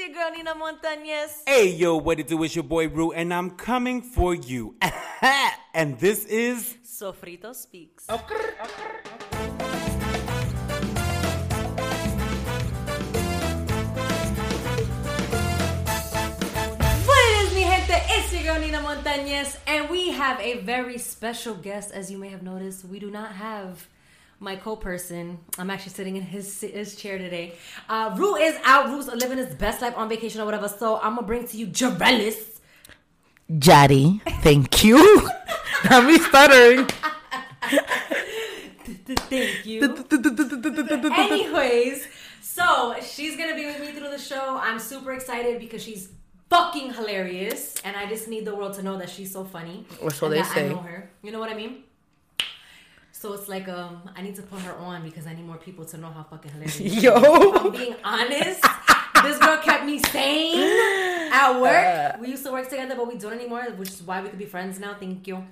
your girl Nina Montañez. Hey, yo, what it do? It's your boy Rue, and I'm coming for you. and this is Sofrito Speaks. What it is, mi gente? It's your girl Nina Montañez, and we have a very special guest. As you may have noticed, we do not have my co-person. I'm actually sitting in his his chair today. Uh, Rue is out. Rue's living his best life on vacation or whatever. So I'm gonna bring to you Jarellis. Jaddy, thank you. Not me stuttering. Thank you. Anyways, so she's gonna be with me through the show. I'm super excited because she's fucking hilarious, and I just need the world to know that she's so funny. Or so and they say. I know her. You know what I mean? So it's like um, I need to put her on because I need more people to know how fucking hilarious. Yo. I'm being honest. this girl kept me sane at work. We used to work together, but we don't anymore, which is why we could be friends now. Thank you.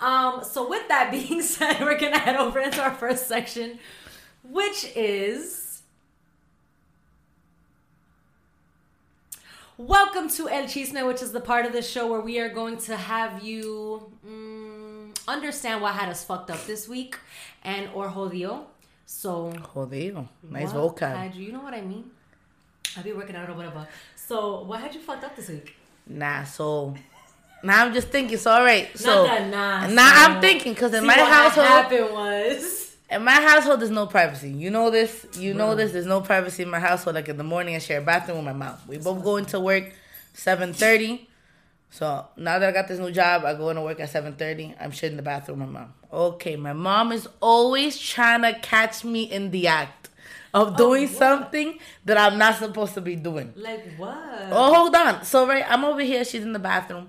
Um, so with that being said, we're gonna head over into our first section, which is welcome to El Chisme, which is the part of the show where we are going to have you mm, understand what had us fucked up this week and or jodido. So Jodido. Nice vocab. had you, you know what I mean? I'll be working out or whatever. So what had you fucked up this week? Nah, so. Now I'm just thinking. So all right. So Not that nah. now so- I'm thinking because in See, my what household, happened was in my household, there's no privacy. You know this. You know this. There's no privacy in my household. Like in the morning, I share a bathroom with my mom. We both go into work seven thirty. So now that I got this new job, I go into work at seven thirty. I'm sharing the bathroom with my mom. Okay, my mom is always trying to catch me in the act of doing what? something that I'm not supposed to be doing. like what? Oh, hold on. So right, I'm over here. She's in the bathroom.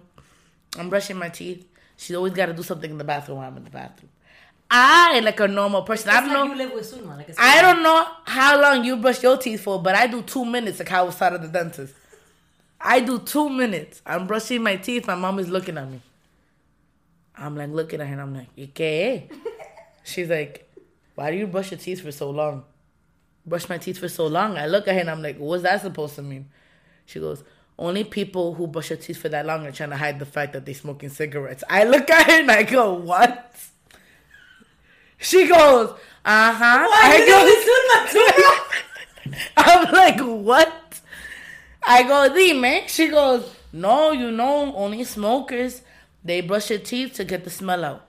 I'm brushing my teeth. She's always got to do something in the bathroom while I'm in the bathroom. I, like a normal person, It's I don't like know. you live with. Like I don't know how long you brush your teeth for, but I do two minutes like how I was out of the dentist. I do two minutes. I'm brushing my teeth. My mom is looking at me. I'm like looking at her and I'm like, okay. She's like, why do you brush your teeth for so long? Brush my teeth for so long. I look at her and I'm like, what's that supposed to mean? She goes, only people who brush their teeth for that long are trying to hide the fact that they're smoking cigarettes. I look at her and I go, what? She goes, uh huh. I go, I'm like, what? I go, dime. She goes, no, you know, only smokers, they brush their teeth to get the smell out.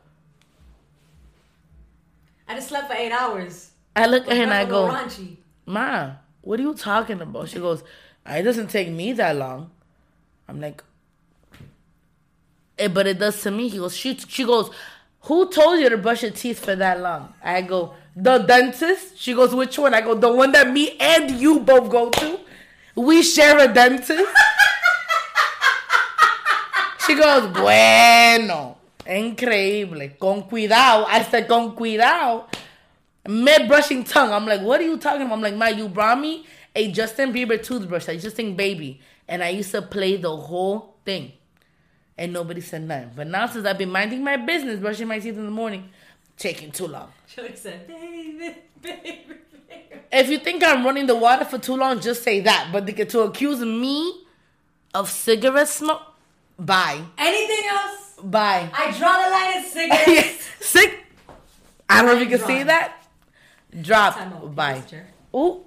I just slept for eight hours. I look at her and I go, raunchy. Ma, what are you talking about? She goes, it doesn't take me that long. I'm like, eh, but it does to me. He goes, she, she goes, who told you to brush your teeth for that long? I go, the dentist. She goes, which one? I go, the one that me and you both go to. We share a dentist. she goes, bueno, increíble, con cuidado. I said, con cuidado mid brushing tongue. I'm like, what are you talking about? I'm like, Ma, you brought me a Justin Bieber toothbrush. I just think baby. And I used to play the whole thing. And nobody said nothing. But now since I've been minding my business, brushing my teeth in the morning, taking too long. Shorty said, baby, baby. If you think I'm running the water for too long, just say that. But to, to accuse me of cigarette smoke, bye. Anything else? Bye. I draw the line at cigarettes. Sick. I don't know if you can see that. Drop. Bye. Ooh.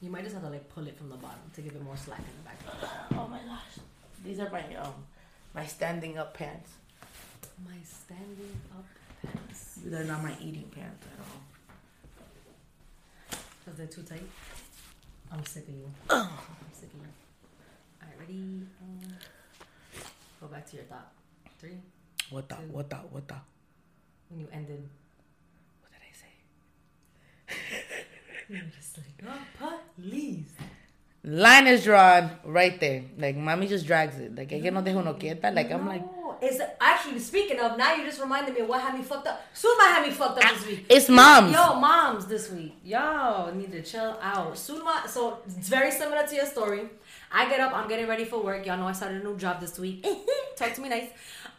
You might just have to like pull it from the bottom to give it more slack in the back. Oh my gosh. These are my um my standing up pants. My standing up pants. They're not my eating pants. Because they're too tight. I'm sick of you. I'm sick of you. Alright, ready? Um, go back to your thought. Three. What the what the what the When you ended, what did I say? you were just like, oh, please. Line is drawn right there. Like mommy just drags it. Like ella no deja uno quieta. Like I'm like No, it's actually speaking of. Now you just reminded me of what had me fucked up. Sulma had me fucked up this week. it's moms. Yo, moms this week. Yo, need to chill out. Sulma, so it's very similar to your story. I get up, I'm getting ready for work. Y'all know I started a new job this week. Talk to me nice.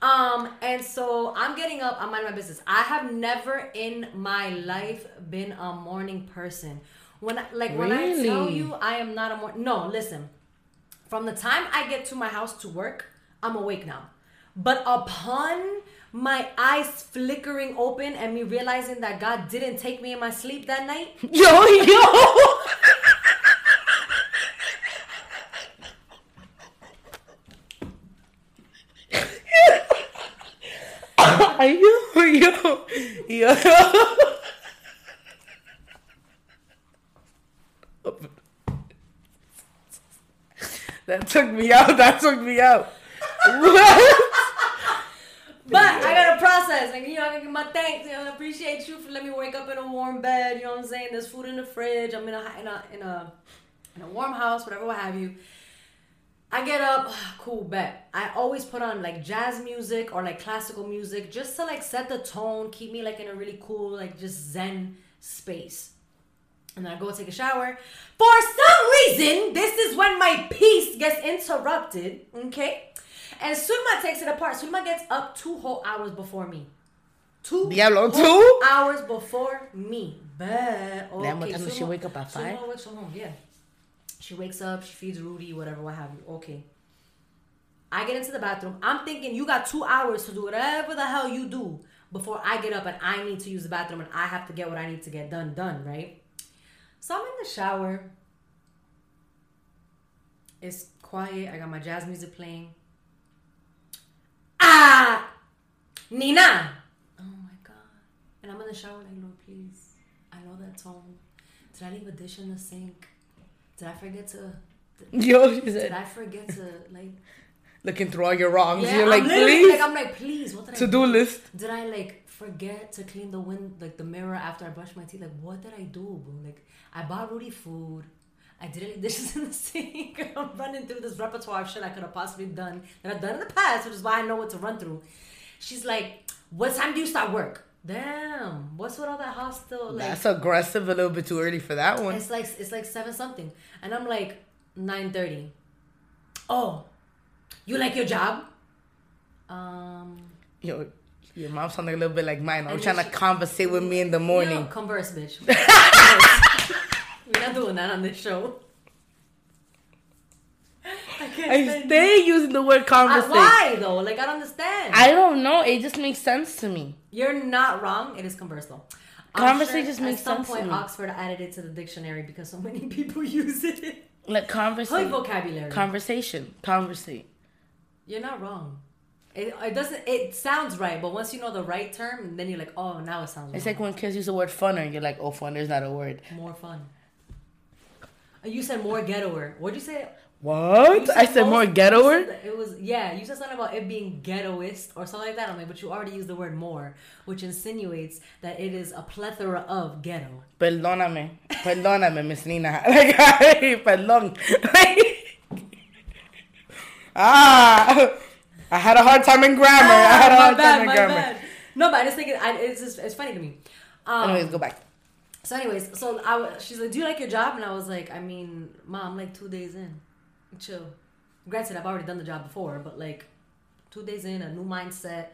Um, and so I'm getting up, I'm minding my business. I have never in my life been a morning person. When I, like when I tell you I am not a morning. No, listen. From the time I get to my house to work, I'm awake now. But upon my eyes flickering open and me realizing that God didn't take me in my sleep that night, Yo, yo. You, yo, yo. That took me out. That took me out. What? But I gotta process, and you know, I give my thanks. You know, I appreciate you for letting me wake up in a warm bed. You know what I'm saying? There's food in the fridge. I'm in a in a in a in a warm house, whatever, what have you. I get up, cool, bet. I always put on like jazz music or like classical music just to like set the tone, keep me like in a really cool, like just zen space. And then I go take a shower. For some reason, this is when my peace gets interrupted. Okay? And Sulma takes it apart. Sulma gets up two whole hours before me. Two Diablo, whole two? hours before me. Bet. Okay, Damn, what time does she wake up, at five? Sulma wakes home, yeah. She wakes up, she feeds Rudy, whatever, what have you. Okay. I get into the bathroom. I'm thinking you got two hours to do whatever the hell you do before I get up and I need to use the bathroom and I have to get what I need to get done, done, right? So I'm in the shower. It's quiet. I got my jazz music playing. Ah! Nina! Oh my god. And I'm in the shower like, Lord, please. I know that song. Did I leave a dish in the sink? Did I forget to. Yo, she Did I forget to, like. looking through all your wrongs. Yeah, You're like, I'm please, like, I'm like, please, what did I to do list. did I like forget to clean the wind like the mirror after I brushed my teeth? Like what did I do, bro? Like I bought Rudy food. I didn't leave dishes in the sink. I'm running through this repertoire of shit I could have possibly done that I've done in the past, which is why I know what to run through. She's like, What time do you start work? Damn, what's with all that hostile like That's aggressive. A little bit too early for that one. it's like it's like seven something. And I'm like, nine thirty. Oh, you like your job? Um Yo, your mom sounded a little bit like mine. I'm trying then to she- conversate with me in the morning. Yo, converse, bitch. We're not doing that on this show. I can't I stand stay using the word ah, conversation. I- conversate. why though? Like I don't understand. I don't know. It just makes sense to me. You're not wrong. It is though. I'm Conversate just makes sense. At some sense point. Oxford added it to the dictionary because so many people use it. Like conversation, vocabulary. conversation, conversate. You're not wrong. It, it doesn't. It sounds right, but once you know the right term, then you're like, oh, now it sounds. It's wrong. like when kids use the word funner, and you're like, oh, funner is not a word. more fun. You said more ghettoer. What'd you say? What? You I said most- more you ghetto said It was yeah. You said something about it being ghettoist or something like that. I'm like, but you already used the word more, which insinuates that it is a plethora of ghetto. Perdóname, perdóname, Miss Nina. Like, perdón. ah, I had a hard time in grammar. I had a Ah, hard my time bad, in my grammar. bad. No, but I just think it, I, it's just, it's funny to me. Um, Anyways, go back. So, anyways, so I wa- she's like, "Do you like your job?" And I was like, "I mean, mom, like two days in, chill." Granted, I've already done the job before, but like two days in, a new mindset,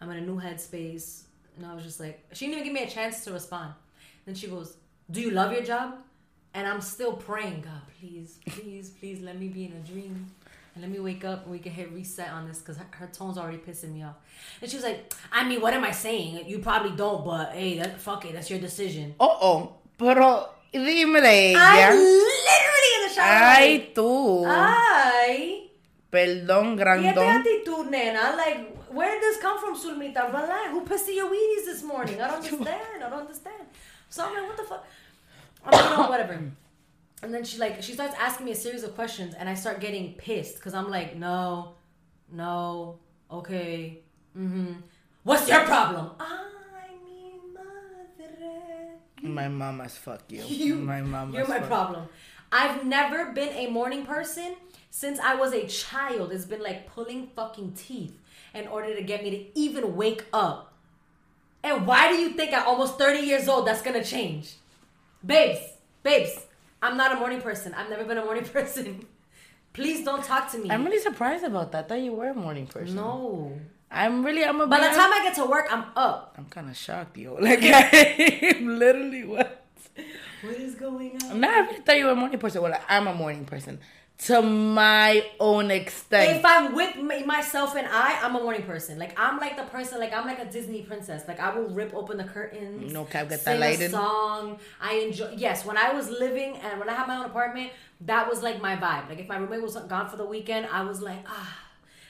I'm in a new headspace, and I was just like, she didn't even give me a chance to respond. Then she goes, "Do you love your job?" And I'm still praying, God, please, please, please, let me be in a dream. And let me wake up and we can hit reset on this because her, her tone's already pissing me off. And she was like, I mean, what am I saying? You probably don't, but hey, that, fuck it, that's your decision. Oh, oh, pero dímele I'm literally in the shower. Ay, tú. Ay. Perdón, grandón. actitud, nena. Like, where did this come from, Sulmita? Relax. Who pissed your Wheaties this morning? I don't understand. I don't understand. So I'm like, what the fuck? Like, you know, whatever. And then she like she starts asking me a series of questions, and I start getting pissed because I'm like, no, no, okay, mm-hmm. What's your problem? Ay, mi madre. My mama's fuck you. You, my mama's you're my fuck. problem. I've never been a morning person since I was a child. It's been like pulling fucking teeth in order to get me to even wake up. And why do you think at almost 30 years old that's gonna change? Babes, babes, I'm not a morning person. I've never been a morning person. Please don't talk to me. I'm really surprised about that. I thought you were a morning person. no. I'm really, I'm a By the time I get to work, I'm up. I'm kind of shocked, yo. Like, I'm literally what? What is going on? No, I really thought you were a morning person. Well, I'm a morning person to my own extent. If I'm with me, myself and I, I'm a morning person. Like I'm like the person, like I'm like a Disney princess. Like I will rip open the curtains. No cap, get that sing lighted. a song. I enjoy. Yes, when I was living and when I had my own apartment, that was like my vibe. Like if my roommate was gone for the weekend, I was like ah.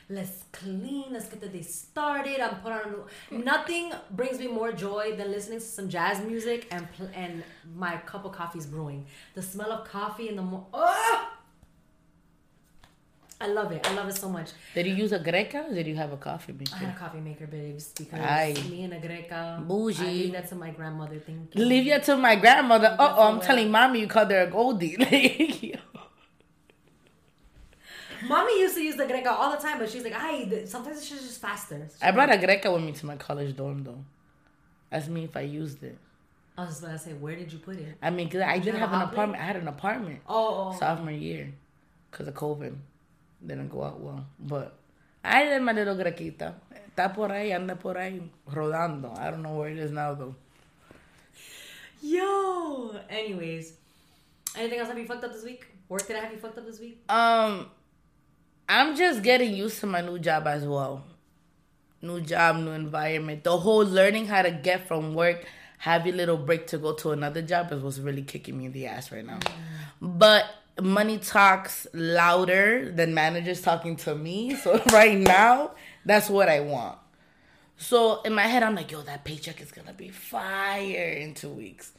Let's clean. Let's get the day started. I'm put on. Nothing brings me more joy than listening to some jazz music and pl- and my cup of coffee is brewing. The smell of coffee in the morning. Oh! I love it. I love it so much. Did you use a Greca or did you have a coffee maker? I had a coffee maker, babes, because Aye. me and a Greca. Bougie. I leave that to my grandmother. Thank you. Leave you to my grandmother. Uh oh, I'm telling mommy you called her a Goldie. Mommy used to use the Greca all the time, but she's like, I sometimes it's just faster. I brought a Greca with me to my college dorm though. Ask me if I used it. I was about to say, where did you put it? I mean, cause I didn't have an apartment. I had an apartment Oh, oh. sophomore year, cause of COVID. Didn't go out well, but I did my little Grequita. Está por ahí, anda por ahí, rodando. I don't know where it is now though. Yo. Anyways, anything else have you fucked up this week? Work did I have you fucked up this week? Um, I'm just getting used to my new job as well. New job, new environment. The whole learning how to get from work, have your little break to go to another job is what's really kicking me in the ass right now. But money talks louder than managers talking to me. So right now, that's what I want. So in my head, I'm like, yo, that paycheck is gonna be fire in two weeks.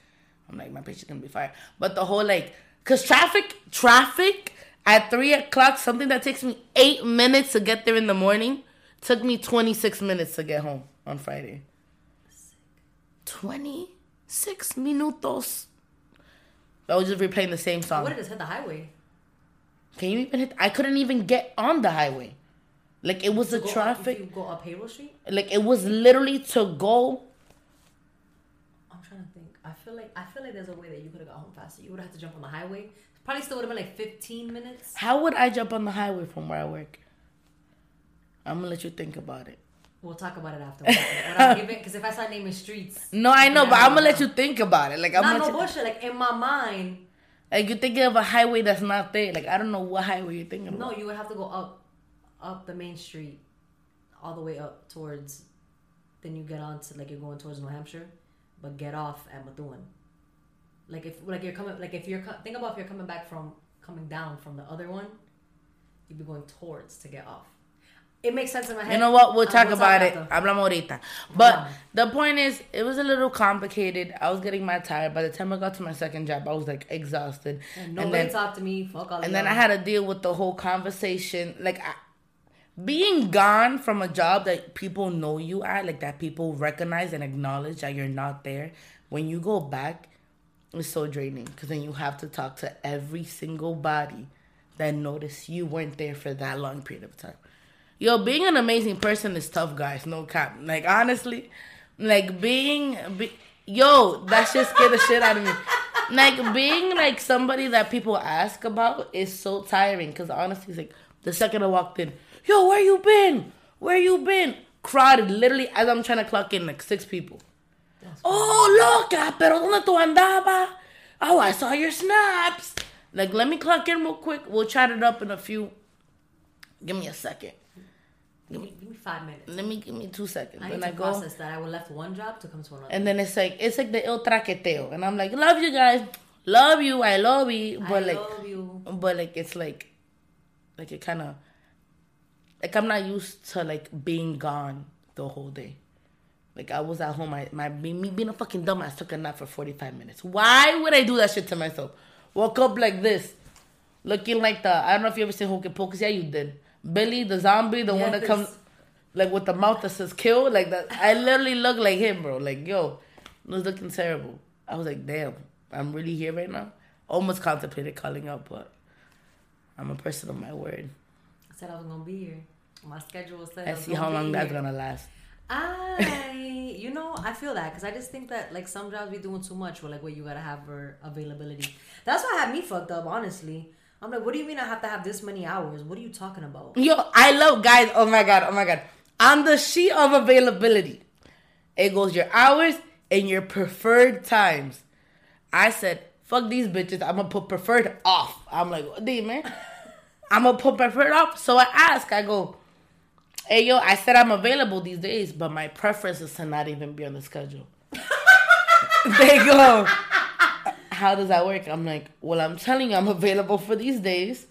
I'm like, my paycheck's gonna be fire. But the whole like, cause traffic, traffic at three o'clock, something that takes me eight minutes to get there in the morning, took me 26 minutes to get home on Friday. 26 minutos. I was just replaying the same song. What did it hit the highway? Can you even hit? I couldn't even get on the highway. Like it was the up- traffic. you go up Haverhill Street? Like it was literally to go. I'm trying to think. I feel like I feel like there's a way that you could have got home faster. You would have had to jump on the highway. Probably still would have been like 15 minutes. How would I jump on the highway from where I work? I'm gonna let you think about it. We'll talk about it afterwards. Because if I start naming streets, No, I know, but I'm gonna let you think about it. Like I'm not no bullshit. Like in my mind, like you're thinking of a highway that's not there. Like I don't know what highway you're thinking no, about. you would have to go up, up the main street, all the way up towards. Then you get on to like you're going towards New Hampshire, but get off at Methuen. Like if like you're coming like if you're think about if you're coming back from coming down from the other one, you'd be going towards to get off. It makes sense in my head. You know what? We'll talk about it. after. Hablamos ahorita. But the point is, it was a little complicated. I was getting my tired. By the time I got to my second job, I was like exhausted. And And nobody then, talked to me. Fuck all. and then I had to deal with the whole conversation. Like, I, being gone from a job that people know you at, like that people recognize and acknowledge that you're not there, when you go back, it's so draining because then you have to talk to every single body that noticed you weren't there for that long period of time. Yo, being an amazing person is tough, guys. No cap. Like honestly, like being, be, yo, that shit scared the shit out of me. Like being like somebody that people ask about is so tiring. Cause honestly, it's like the second I walked in, yo, where you been? Where you been? Crowded, literally as I'm trying to clock in, like six people. Oh, loca, ah, pero ¿dónde tú andabas? Oh, I saw your snaps. Like, let me clock in real quick. We'll chat it up in a few. Give me a second. Give me, give me five minutes. Let me give me two seconds. I need Then to I go, process that. I would left one job to come to another. and then it's like it's like the el traqueteo, and I'm like, love you guys, love you, I love you, but I like, love you. but like it's like, like it kind of, like I'm not used to like being gone the whole day. Like I was at home, I my me being a fucking dumbass took a nap for 45 minutes. Why would I do that shit to myself? Woke up like this, looking like the I don't know if you ever seen Hocus Pocus. Yeah, you did. Billy the zombie, the one that comes like with the mouth that says kill, like that. I literally look like him, bro. Like yo, it was looking terrible. I was like, damn, I'm really here right now. Almost contemplated calling up, but I'm a person of my word. I said I was gonna be here. My schedule said. I I see how long that's here. gonna last. I, you know, I feel that because I just think that like some jobs be doing too much with like what you gotta have for availability. That's what had me fucked up, honestly. I'm like, what do you mean I have to have this many hours? What are you talking about? Yo, I love guys. Oh my god, oh my god. On the sheet of availability, it goes your hours and your preferred times. I said fuck these bitches. I'm gonna put preferred off. I'm like, D man. I'm gonna put preferred off. So I ask, I go, hey yo, I said I'm available these days, but my preference is to not even be on the schedule. they go, how does that work? I'm like, well, I'm telling you, I'm available for these days,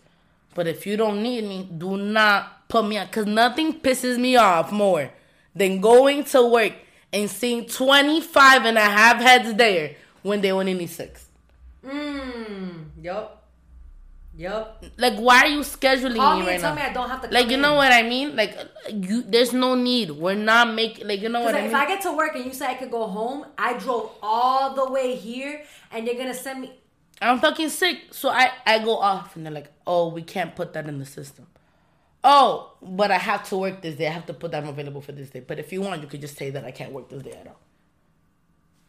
but if you don't need me, do not put me on, cause nothing pisses me off more than going to work and seeing 25 and a half heads there when they only need six. Mmm. Yup. Yup. Like, why are you scheduling Call me me right tell now? me I don't have to. Like you know what I mean? Like you, there's no need. We're not making like you know what Because I mean. if. I get to work and you say I could go home, I drove all the way here, and you're gonna send me. I'm fucking sick, so I I go off and they're like, oh, we can't put that in the system. Oh, but I have to work this day. I have to put that I'm available for this day. But if you want, you could just say that I can't work this day at all.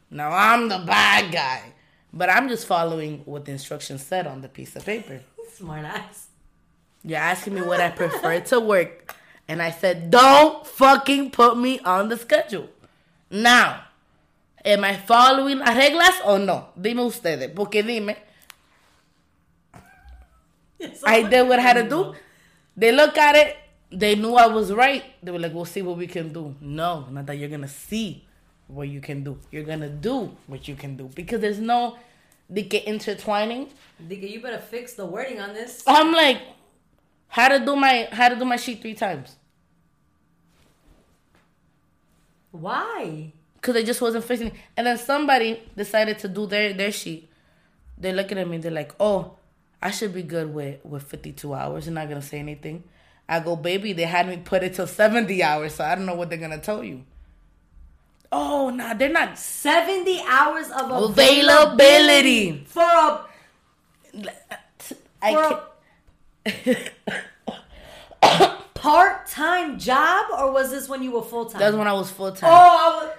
Now I'm the bad guy, but I'm just following what the instructions said on the piece of paper. Smart ass. You're asking me what I prefer to work. And I said, don't fucking put me on the schedule. Now, am I following las reglas o no? Dime ustedes, porque dime, I did what I had to do. They look at it, they knew I was right. They were like, we'll see what we can do. No, not that you're gonna see what you can do. You're gonna do what you can do. Because there's no de que intertwining. Nigga, you better fix the wording on this. I'm like, how to do my how to do my sheet three times. Why? Cause I just wasn't fixing it. And then somebody decided to do their their sheet. They're looking at me, they're like, Oh, I should be good with, with 52 hours. They're not gonna say anything. I go, baby, they had me put it till 70 hours, so I don't know what they're gonna tell you. Oh, nah, they're not 70 hours of Availability. for a I for a part-time job or was this when you were full-time? that's when I was full time. Oh, I was,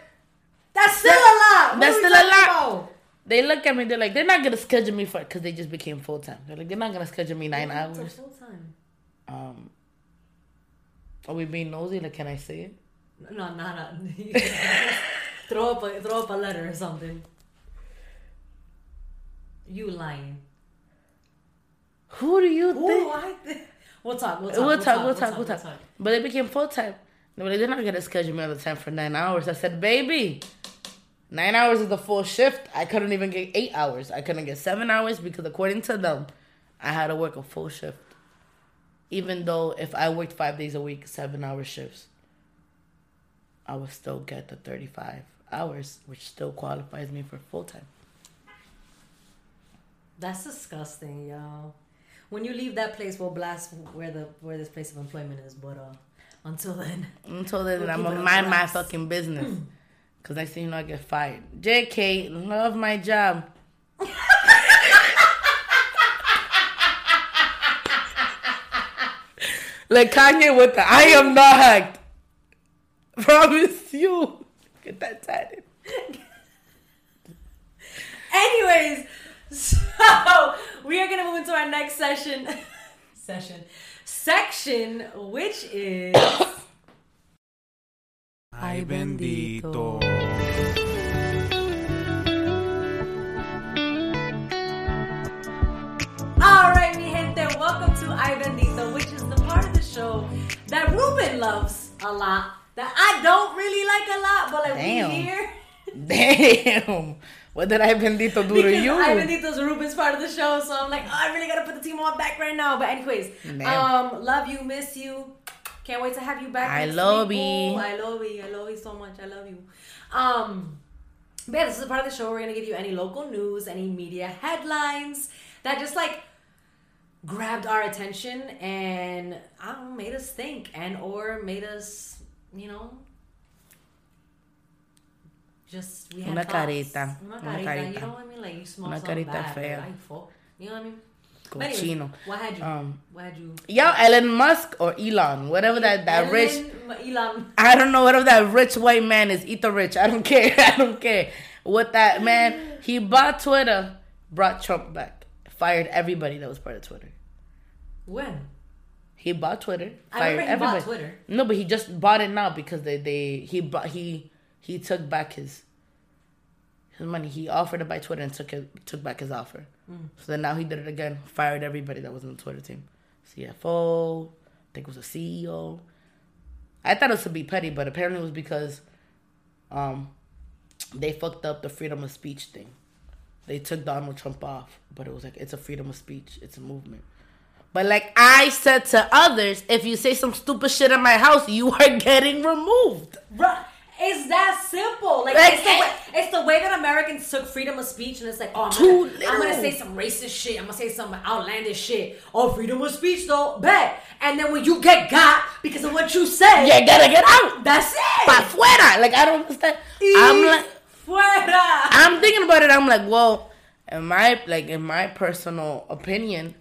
that's still a lot. What That's still a lot. about? They look at me, they're like, they're not gonna schedule me for because they just became full time. They're like, they're not gonna schedule me nine hours. full-time? Um, are we being nosy? Like, can I say it? No, not a, throw up a throw up a letter or something. You lying? Who do you Ooh, think? I th- we'll talk. We'll talk. We'll talk, we'll talk, we'll talk. But they became full time. They were like, they're not get to schedule me all the time for nine hours. I said, baby, nine hours is the full shift. I couldn't even get eight hours. I couldn't get seven hours because according to them, I had to work a full shift. Even though if I worked five days a week, seven hour shifts, I would still get the 35 hours, which still qualifies me for full time. That's disgusting, y'all. When you leave that place, we'll blast where the where this place of employment is. But uh, until then, Until then, We'll I'm gonna mind my fucking business. Cause next thing you know, I get fired. JK, love my job. like Kanye with the I am not hacked. Promise you. Get that tatted. anyways, so we are gonna move into our next session, session, section, which is Ay bendito. All right, mi gente, welcome to Ay Bendito, which is the part of the show that Ruben loves a lot, that I don't really like a lot, but like Damn. we here. Damn. What did I bendito do to Because you? Ay Bendito's Ruben's part of the show, so I'm like, oh, I really gotta put the team on back right now. But anyways, Damn. um, love you, miss you. Can't wait to have you back. I love you. I love you. I love you so much. I love you. Um, but yeah, this is a part of the show. We're gonna give you any local news, any media headlines that just like grabbed our attention and I don't know, made us think and or made us, you know, just we had Una thoughts. carita. Una Una carita. You know what I mean? Like you smell Una bad. fea. You know what I mean? Cochino. what had you? Um, what had you? Yo, Elon Musk or Elon, whatever that, that rich Elon, Elon. I don't know whatever that rich white man is. Eat the rich. I don't care. I don't care. What that man he bought Twitter, brought Trump back, fired everybody that was part of Twitter. When? He bought Twitter, I fired remember he bought. Twitter. No, but he just bought it now because they they he bought he he took back his his money. He offered to buy Twitter and took it, took back his offer. So then now he did it again. Fired everybody that was in the Twitter team. CFO, I think it was a CEO. I thought it was to be petty, but apparently it was because um, they fucked up the freedom of speech thing. They took Donald Trump off, but it was like it's a freedom of speech, it's a movement. But like I said to others, if you say some stupid shit in my house, you are getting removed. Bruh, it's that simple. Like, Like, it's, the eh. way, it's the way that Americans took freedom of speech, and it's like, oh, I'm Too gonna, I'm gonna say some racist shit. I'm gonna say some outlandish shit. Oh, freedom of speech, though, bet. And then when you get got because of what you said, You gotta get out. that's it. Pa fuera. Like I don't understand. I'm like Fuera. I'm thinking about it. I'm like, well, in my like in my personal opinion,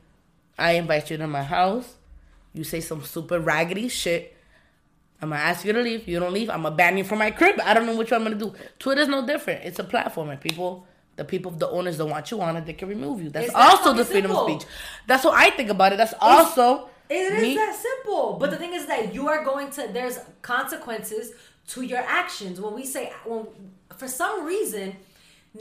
I invite you to my house. You say some super raggedy shit. I'm gonna ask you to leave. You don't leave. I'm gonna ban you from my crib. I don't know which one I'm gonna do. Twitter's no different. It's a platform, and people, the people, the owners don't want you on it. They can remove you. That's It's that also the freedom simple. of speech. That's what I think about it. That's also It is me. that simple. But the thing is that you are going to there's consequences to your actions. When we say when for some reason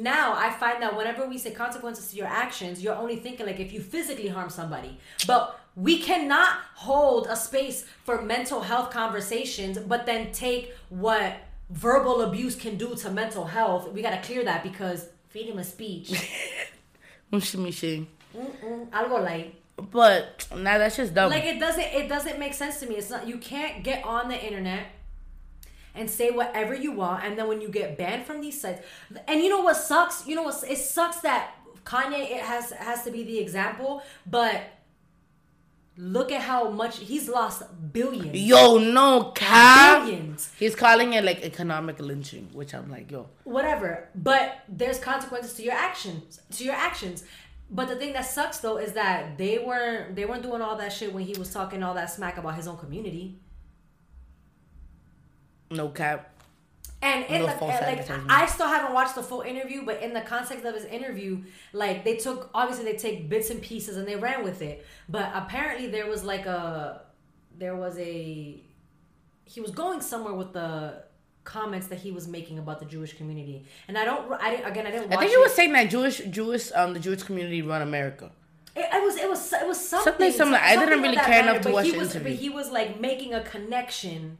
now I find that whenever we say consequences to your actions, you're only thinking like if you physically harm somebody. But we cannot hold a space for mental health conversations, but then take what verbal abuse can do to mental health. We gotta clear that because freedom of speech. Mushimishi. Mm-mm, algo like But nah, that's just dumb. like it doesn't it doesn't make sense to me it's not you can't get on the internet and say whatever you want and then when you get banned from these sites and you know what sucks? You know what it sucks that kanye it has has to be the example but look at how much he's lost billions. Yo, no cap. billions. He's calling it like economic lynching, which I'm like, yo. whatever but there's consequences to your actions to your actions. But the thing that sucks though is that they weren't they weren't doing all that shit when he was talking all that smack about his own community No cap. And in No the, like. I still haven't watched the full interview, but in the context of his interview, like they took obviously they take bits and pieces and they ran with it. But apparently there was like a there was a he was going somewhere with the comments that he was making about the Jewish community. And I don't I didn't again I didn't watch I think he was saying that Jewish, Jewish, um, the Jewish community run America. It, it was it was it was something Something similar. I didn't really care matter, enough to watch he the was, interview. But he was like making a connection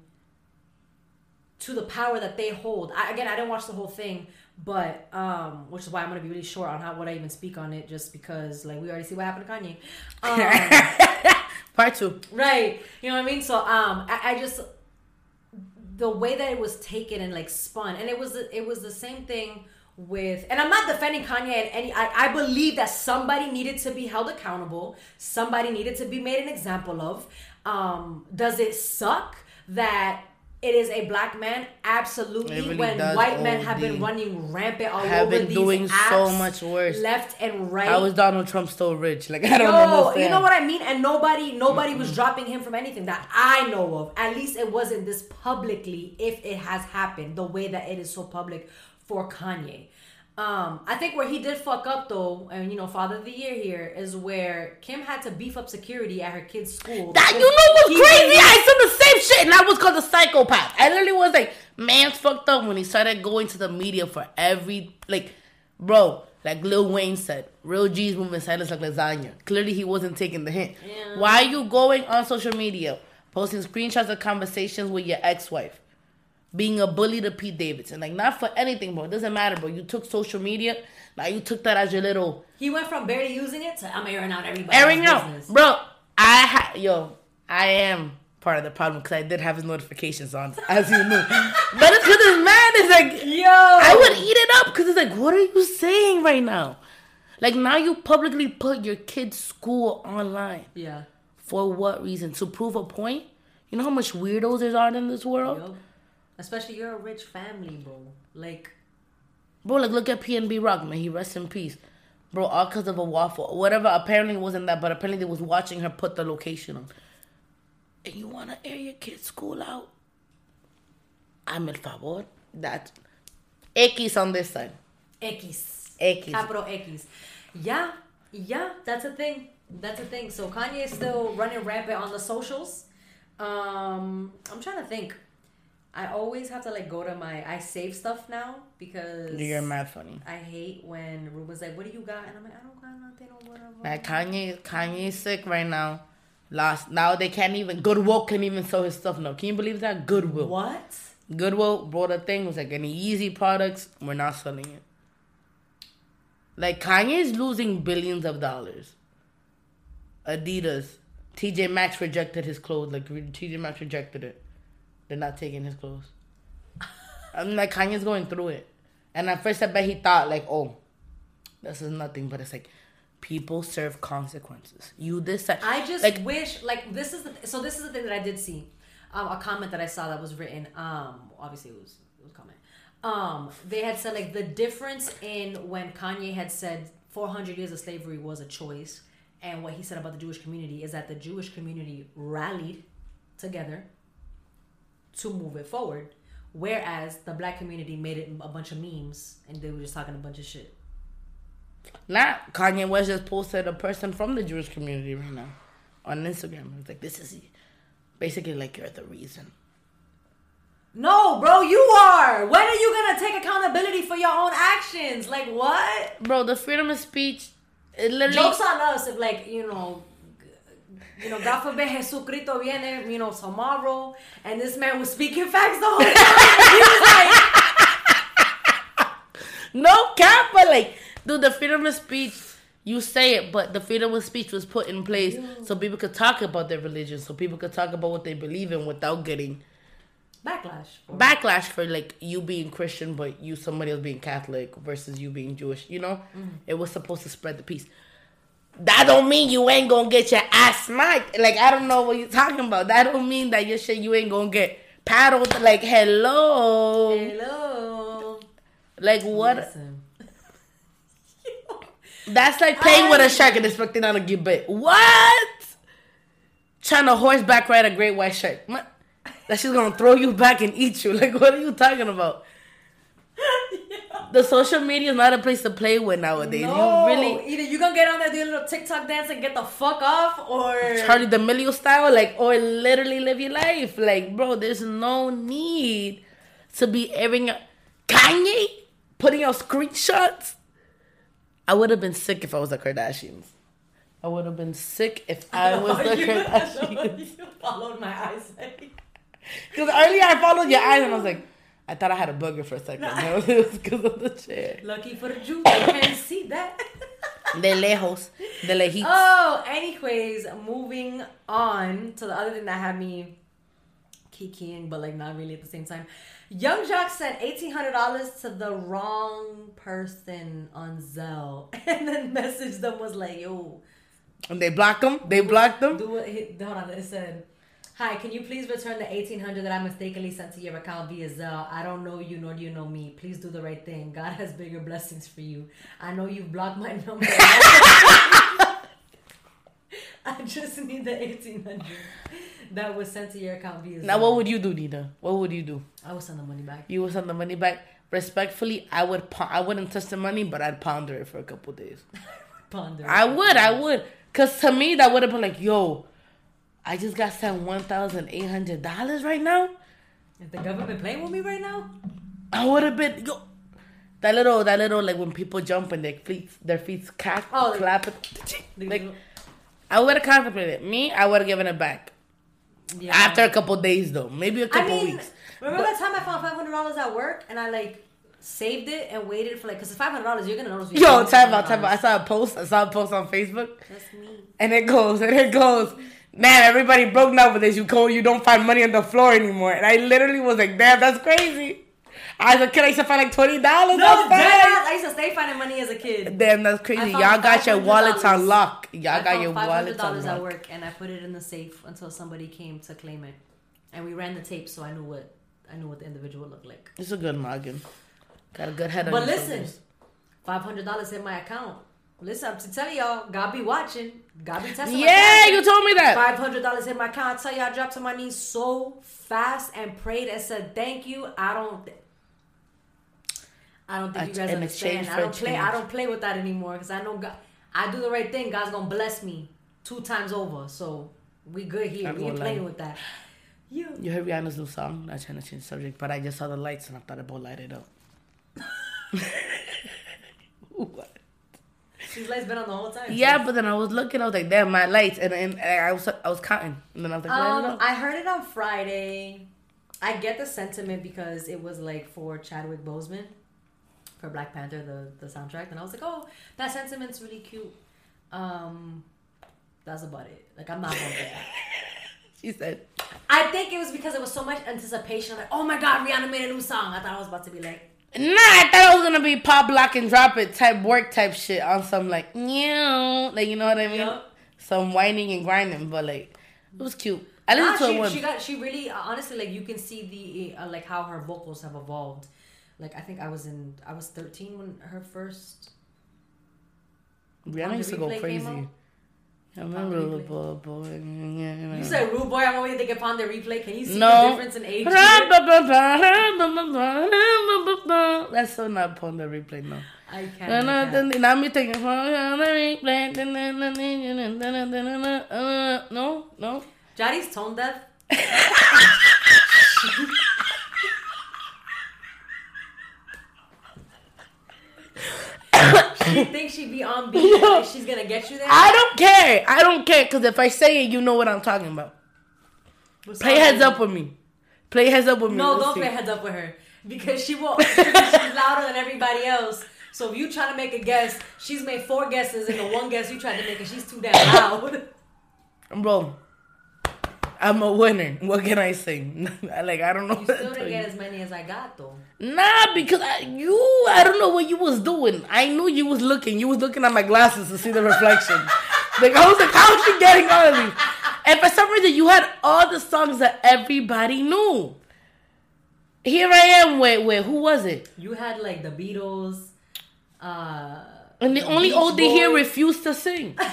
to the power that they hold. I, again, I didn't watch the whole thing, but um, which is why I'm gonna be really short on how what I even speak on it, just because like we already see what happened to Kanye. Um, Part two. right you know what i mean so um I, I just the way that it was taken and like spun and it was it was the same thing with and i'm not defending kanye and any I, I believe that somebody needed to be held accountable somebody needed to be made an example of um does it suck that it is a black man absolutely really when white men have been running rampant all Have over been these doing so much worse. left and right How is Donald Trump still rich? Like I don't Yo, you know what I mean? And nobody, nobody was dropping him from anything that I know of. At least it wasn't this publicly, if it has happened the way that it is so public for Kanye. Um, I think where he did fuck up though, and you know, Father of the Year here is where Kim had to beef up security at her kid's school. That you know what's crazy? I said the same shit, and I was called a psychopath. I literally was like, man's fucked up when he started going to the media for every like, bro. Like Lil Wayne said, real G's moving silence like lasagna. Clearly, he wasn't taking the hint. Yeah. Why are you going on social media, posting screenshots of conversations with your ex-wife, being a bully to Pete Davidson? Like, not for anything, bro. It doesn't matter, bro. You took social media. Now you took that as your little He went from barely using it to I'm airing out everybody. airing out, business. bro. I ha- yo, I am part of the problem because I did have his notifications on, as you knew. but it's because this man is like, Yo, I would eat it up because it's like, what are you saying right now? Like now you publicly put your kid's school online Yeah. for what reason? To prove a point? You know how much weirdos there are in this world, Yo. Especially you're a rich family, bro. Like bro. Like look at PNB Rock, man. He rests in peace, bro. All because of a waffle, whatever. Apparently it wasn't that, but apparently they was watching her put the location on. and you want to air your kid's school out, I'm el favor. That X on this side. X. X. Capital X. Yeah, yeah, that's a thing. That's a thing. So Kanye is still running rampant on the socials. Um, I'm trying to think. I always have to like go to my. I save stuff now because You're mad funny. I hate when Ruben's like, "What do you got?" And I'm like, "I don't got nothing or whatever." Like Kanye, Kanye's sick right now. Lost now they can't even Goodwill can't even sell his stuff now. Can you believe that? Goodwill. what? Goodwill brought a thing was like any Yeezy products, we're not selling it. Like Kanye's losing billions of dollars. Adidas, TJ Maxx rejected his clothes. Like TJ Maxx rejected it. They're not taking his clothes. I'm like Kanye's going through it, and at first I bet he thought like, oh, this is nothing, but it's like people serve consequences. You decide. I just like wish like this is the so this is the thing that I did see. Um, a comment that I saw that was written. Um, obviously it was it was a comment. Um, they had said like the difference in when Kanye had said 400 years of slavery was a choice, and what he said about the Jewish community is that the Jewish community rallied together to move it forward, whereas the black community made it a bunch of memes and they were just talking a bunch of shit. Not Kanye West just posted a person from the Jewish community right now on Instagram. It's like this is basically like you're the reason. No, bro, you are. When are you gonna take accountability for your own actions? Like what? Bro, the freedom of speech it literally Jokes on us if like you know, you know, God forbid Jesucristo viene, you know, tomorrow, and this man was speaking facts the whole time. he was like, no cap, but like dude, the freedom of speech you say it, but the freedom of speech was put in place so people could talk about their religion, so people could talk about what they believe in without getting backlash. backlash for like you being Christian, but you somebody else being Catholic versus you being Jewish. You know, mm. it was supposed to spread the peace. That don't mean you ain't gonna get your ass smacked. Like I don't know what you're talking about. That don't mean that your shit you ain't gonna get paddled. Like hello, Hello. like what? Listen. That's like playing with a shark and expecting not to get bit. What? Trying to horseback ride a great white shark. What? That shit's gonna throw you back and eat you. Like what are you talking about? The social media is not a place to play with nowadays. No, You really either you gonna get on there do a little TikTok dance and get the fuck off, or Charli D'Amelio style, like, or literally live your life. Like, bro, there's no need to be airing. Kanye putting out screenshots. I would have been sick if I was the Kardashians. I would have been sick if I was the you, Kardashians. you followed my eyesight. Eh? Because earlier I followed your eyes and I was like, I thought I had a booger for a second. No, it was because of the chair. Lucky for the Jews, they can't see that. De lejos, de lejitos. oh, anyways, moving on to the other thing that had me kikiing, but like not really at the same time. Yung Joc sent eighteen hundred dollars to the wrong person on Zelle, and then messaged them was like, "Yo, And they blocked them. They blocked them. do what? he- Hold on, it said. Hi, can you please return the eighteen hundred that I mistakenly sent to your account via Zelle? I don't know you nor do you know me. Please do the right thing. God has bigger blessings for you. I know you've blocked my number. I just need the eighteen hundred that was sent to your account via Zelle. Now, what would you do, Nina? What would you do? I would send the money back. You would send the money back. Respectfully, I would. po- I wouldn't touch the money, but I'd ponder it for a couple days. Ponder. I would. I would. Cause to me, that would have been like, yo, I just got sent one thousand eight hundred dollars right now. Is the government playing with me right now? I would have been yo. That little, that little, like when people jump and their feet, their feet cack, Oh, like- clap it. Like, I would have contemplated. Me, I would have given it back Yeah. after a couple days, though. Maybe a couple mean, weeks. remember that time I found five hundred dollars at work and I like saved it and waited for like because it's five hundred dollars. You're gonna notice. Yo, time out, time out. I saw a post. I saw a post on Facebook. That's me. And it goes, and it goes. Man, everybody broke now with this. You go, you don't find money on the floor anymore. And I literally was like, damn, that's crazy. As a kid, I used to find like twenty dollars. No, ass. I used to stay finding money as a kid. Damn, that's crazy. Y'all got your wallets on lock. Y'all I got your wallets on dollars at work and I put it in the safe until somebody came to claim it, and we ran the tape so I knew what I knew what the individual looked like. It's a good noggin. Got a good head on But listen, five hundred dollars in my account. Listen, I'm to tell y'all, God be watching. God be testing. Yeah, you told me that. Five hundred dollars in my account. I tell you, I dropped to my knees so fast and prayed and said, "Thank you." I don't. I don't think you guys in understand. I don't play. I don't play with that anymore because I know God. I do the right thing. God's gonna bless me two times over. So we good here. I'm We ain't playing with that. You. You heard Rihanna's new song? Not trying to change the subject, but I just saw the lights and I thought about light it up. She's lights been on the whole time. Yeah, but then I was looking, I was like, damn, my lights, and, and, and I was I was counting, and then I was like, Um. I heard it on Friday. I get the sentiment because it was like for Chadwick Boseman for Black Panther, the the soundtrack, and I was like, oh, that sentiment's really cute. Um, that's about it. Like I'm not get that. She said, I think it was because it was so much anticipation. I'm like, oh my god, Rihanna made a new song. I thought I was about to be like, Nah, I thought it was gonna be pop, lock, and drop it type work type shit on some like, yeah, like you know what I mean? Yup. Some whining and grinding, but like it was cute. I listened Nah, to it she, once. she got she really uh, honestly like you can see the uh, like how her vocals have evolved. Like I think I was in I was 13 when her first. Rihanna used to go crazy. I'm a rude replay. boy. You said rude boy. I'm already thinking upon the replay. Can you see No. the difference in age? here? That's so not upon the replay, no. I can't. I can't. Now me thinking, no, no. Jadi's tone deaf. she think she'd be on beat. Like she's gonna get you there. I don't care. I don't care because if I say it, you know what I'm talking about. What's Play heads up with me. Play heads up with me. No, We'll don't see. play heads up with her because she won't. she's louder than everybody else. So if you try to make a guess, she's made four guesses, and the one guess you tried to make, and she's too damn loud. Bro, I'm a winner. What can I say? like I don't know. You still didn't you. get as many as I got though. Nah, because I, you, I don't know what you was doing. I knew you was looking. You was looking at my glasses to see the reflection. like I was like, how is she getting all of these? And for some reason, you had all the songs that everybody knew. Here I am Wait, wait, who was it? You had like the Beatles. Uh, And the, only Beach old here Boys. refused to sing.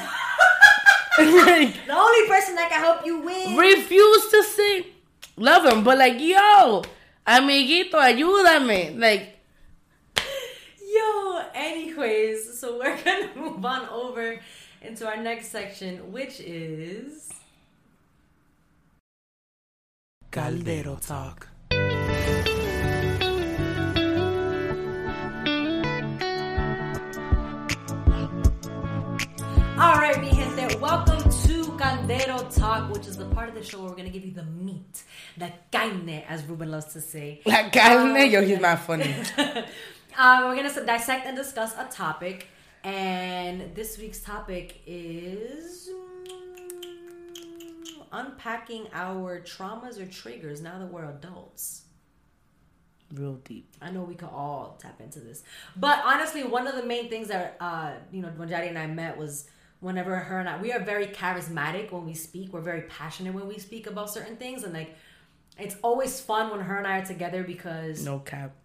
Like, the only person that can help you win. Refuse to sing. Love him, but like, yo, amiguito, ayúdame. Like, Yo, anyways, so we're gonna move on over into our next section, which is Caldero Talk. Talk, which is the part of the show where we're gonna give you the meat, the carne, as Ruben loves to say. like, carne, yo, he's not funny. Uh, we're gonna dissect and discuss a topic, and this week's topic is mm, unpacking our traumas or triggers now that we're adults. Real deep. I know we can all tap into this, but honestly, one of the main things that uh, you know when Jadi and I met was whenever her and I we are very charismatic when we speak. We're very passionate when we speak about certain things, and like it's always fun when her and I are together because No cap.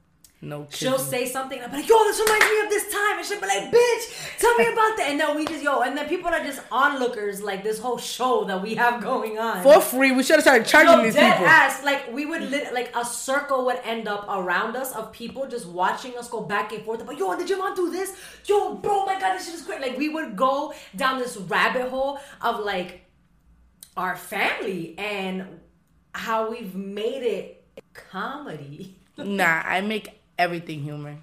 No She'll say something, I'll be like, yo, this reminds me of this time. And she'll be like, bitch, tell me about that. And then we just, yo, and then people are just onlookers, like this whole show that we have going on. For free, we should have started charging Yo, these dead people. ass. Like, we would, lit, like, a circle would end up around us of people just watching us go back and forth about, yo, did your mom do this? Yo, bro, my God, this shit is great. Like, we would go down this rabbit hole of, like, our family and how we've made it comedy. Nah, I make everything humor.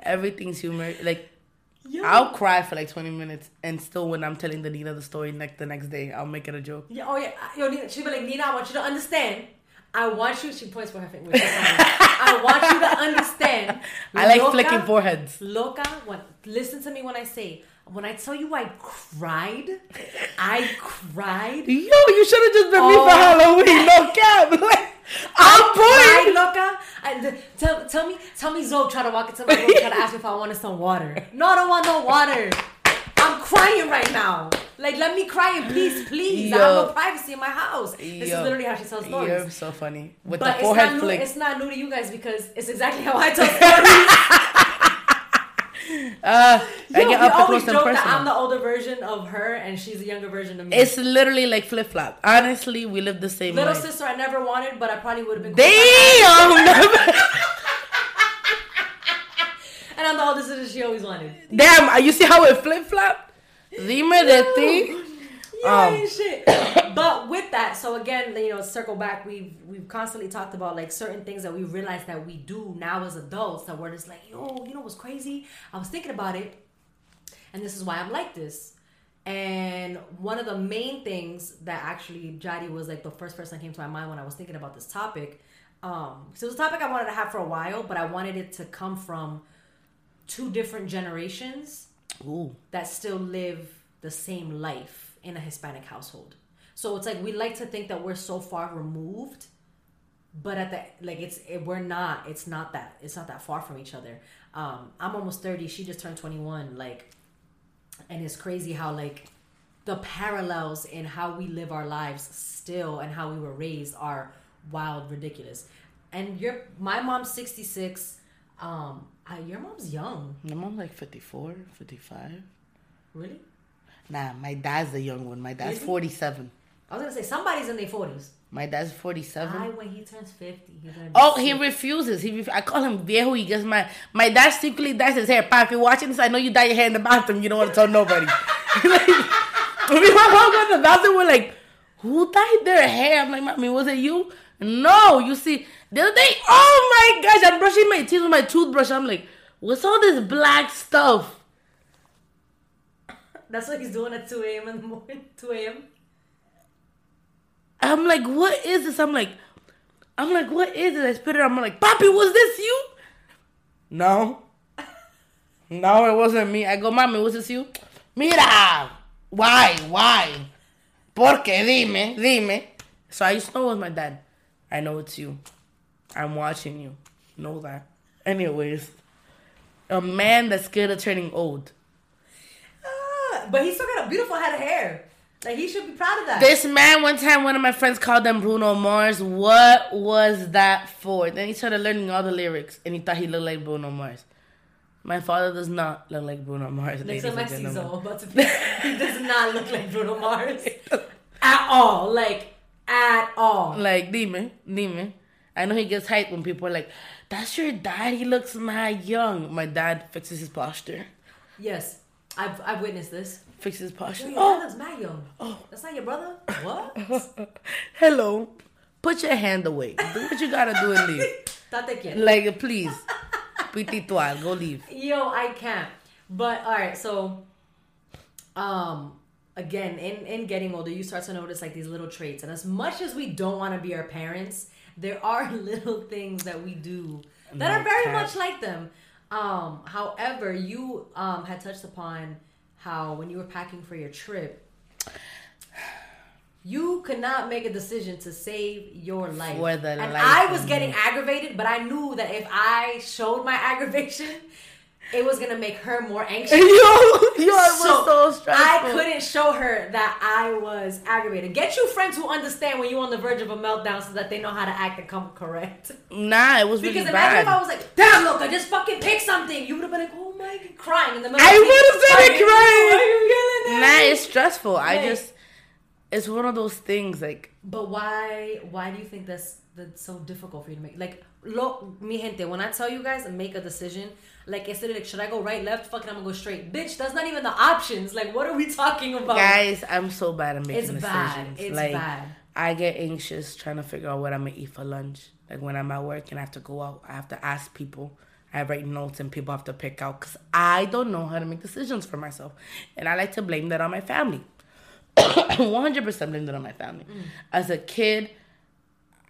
Everything's humor. Like Yo. I'll cry for like twenty minutes, and still when I'm telling the Nina the story next the next day, I'll make it a joke. Yeah, oh yeah. Yo, Nina, she'd be like, Nina, I want you to understand. I want you. She points for her finger. I want you to understand. I like Loca- flicking foreheads. Loca, what, listen to me when I say. When I tell you I cried, I cried. Yo, you should have just been me Oh. for Halloween. No cap. Like, I'm point. Loca. I, tell, tell me, tell me, Zoe try to walk into my room, try to ask me if I wanted some water. No, I don't want no water. I'm crying right now. Like, let me cry in peace, please. I have Yo. no privacy in my house. This Yo. is literally how she tells stories. You're so funny with But the it's forehead not, new, it's not new to you guys because it's exactly how I tell stories. Uh, I Yo, get up close and that I'm the older version of her and she's the younger version of me. It's literally like flip flop. Honestly, we live the same Little life. sister I never wanted, but I probably would have been. Damn! And I'm the oldest sister she always wanted. Damn, you see how it flip flop? Dime de ti. Um, shit. but with that, so again, you know, circle back. We've we've constantly talked about like certain things that we realize that we do now as adults. That we're just like, yo, you know what's crazy? I was thinking about it, and this is why I'm like this. And one of the main things that actually Jadi was like the first person that came to my mind when I was thinking about this topic. Um, so it was a topic I wanted to have for a while, but I wanted it to come from two different generations Ooh. that still live the same life in a Hispanic household. So it's like we like to think that we're so far removed, but at the like it's it, we're not. It's not that. It's not that far from each other. Um, I'm almost thirty. She just turned twenty one. Like, and it's crazy how like the parallels in how we live our lives still and how we were raised are wild, ridiculous. And your my mom's sixty six. Um, I, your mom's young, My mom's like 54, 55. really. Nah, my dad's the young one. My dad's 47. I was gonna say somebody's in their forties. My dad's 47. I when he turns fifty, he's gonna. Be Oh, he refuses. He ref- I call him viejo. He gets my my dad secretly dyes his hair. Pa, if you're watching this, I know you dye your hair in the bathroom. You don't want to tell nobody. like, me and my mom go to the bathroom. We're like, who dyed their hair? I'm like, mommy, was it you? No, you see, the other day, oh my gosh, I'm brushing my teeth with my toothbrush. I'm like, what's all this black stuff? That's what he's doing at two a.m. in the morning. Two a.m. I'm like, what is this? I'm like, I'm like, what is this? I spit it. I'm like, Poppy, was this you? No. No, it wasn't me. I go, Mami, was this you? Mira. Why? Why? Porque dime, dime. So I just know it was my dad. I know it's you. I'm watching you. Know that. Anyways, a man that's scared of turning old. But he still got a beautiful head of hair. Like he should be proud of that. This man, one time, one of my friends called him Bruno Mars. What was that for? Then he started learning all the lyrics, and he thought he looked like Bruno Mars. My father does not look like Bruno Mars. Looks like. Mexizo about to be. he does not look like Bruno Mars at all. Like at all. Like, dime, dime. I know he gets hyped when people are like, "That's your dad. He looks mad young." My dad fixes his posture. Yes, I've I've witnessed this. Fixes posture. Oh, dad looks mad young. Oh, that's not your brother. What? hello. Put your hand away. Do what you gotta do and leave. Like, please. Pititual, go leave. Yo, I can't. But all right, so um again, in in getting older, you start to notice like these little traits. And as much as we don't want to be our parents, there are little things that we do that are very much like them. Um, however, you um had touched upon how when you were packing for your trip, you could not make a decision to save your life. For the and life I was getting aggravated, but I knew that if I showed my aggravation, it was gonna make her more anxious. yo, yo, it was so, stressful. I couldn't show her that I was aggravated. Get you friends who understand when you're on the verge of a meltdown so that they know how to act and come correct. Nah, it was Because really imagine bad. if I was like, damn, look, I just fucking picked something. You would have been like, oh my God, crying in the middle I been Why are you- crying. Why are you yelling at nah, it's stressful. I just, it's one of those things. Like, But why? Why do you think that's that's so difficult for you to make? Like, lo, mi gente, when I tell you guys make a decision, like instead of like, should I go right, left? Fucking, I'm gonna go straight. Bitch, that's not even the options. Like, what are we talking about? guys, I'm so bad at making it's decisions. bad. It's like, bad. I get anxious trying to figure out what I'm gonna eat for lunch. Like when I'm at work and I have to go out, I have to ask people. I write notes and people have to pick out because I don't know how to make decisions for myself, and I like to blame that on my family. 100% blame that on my family. Mm. As a kid,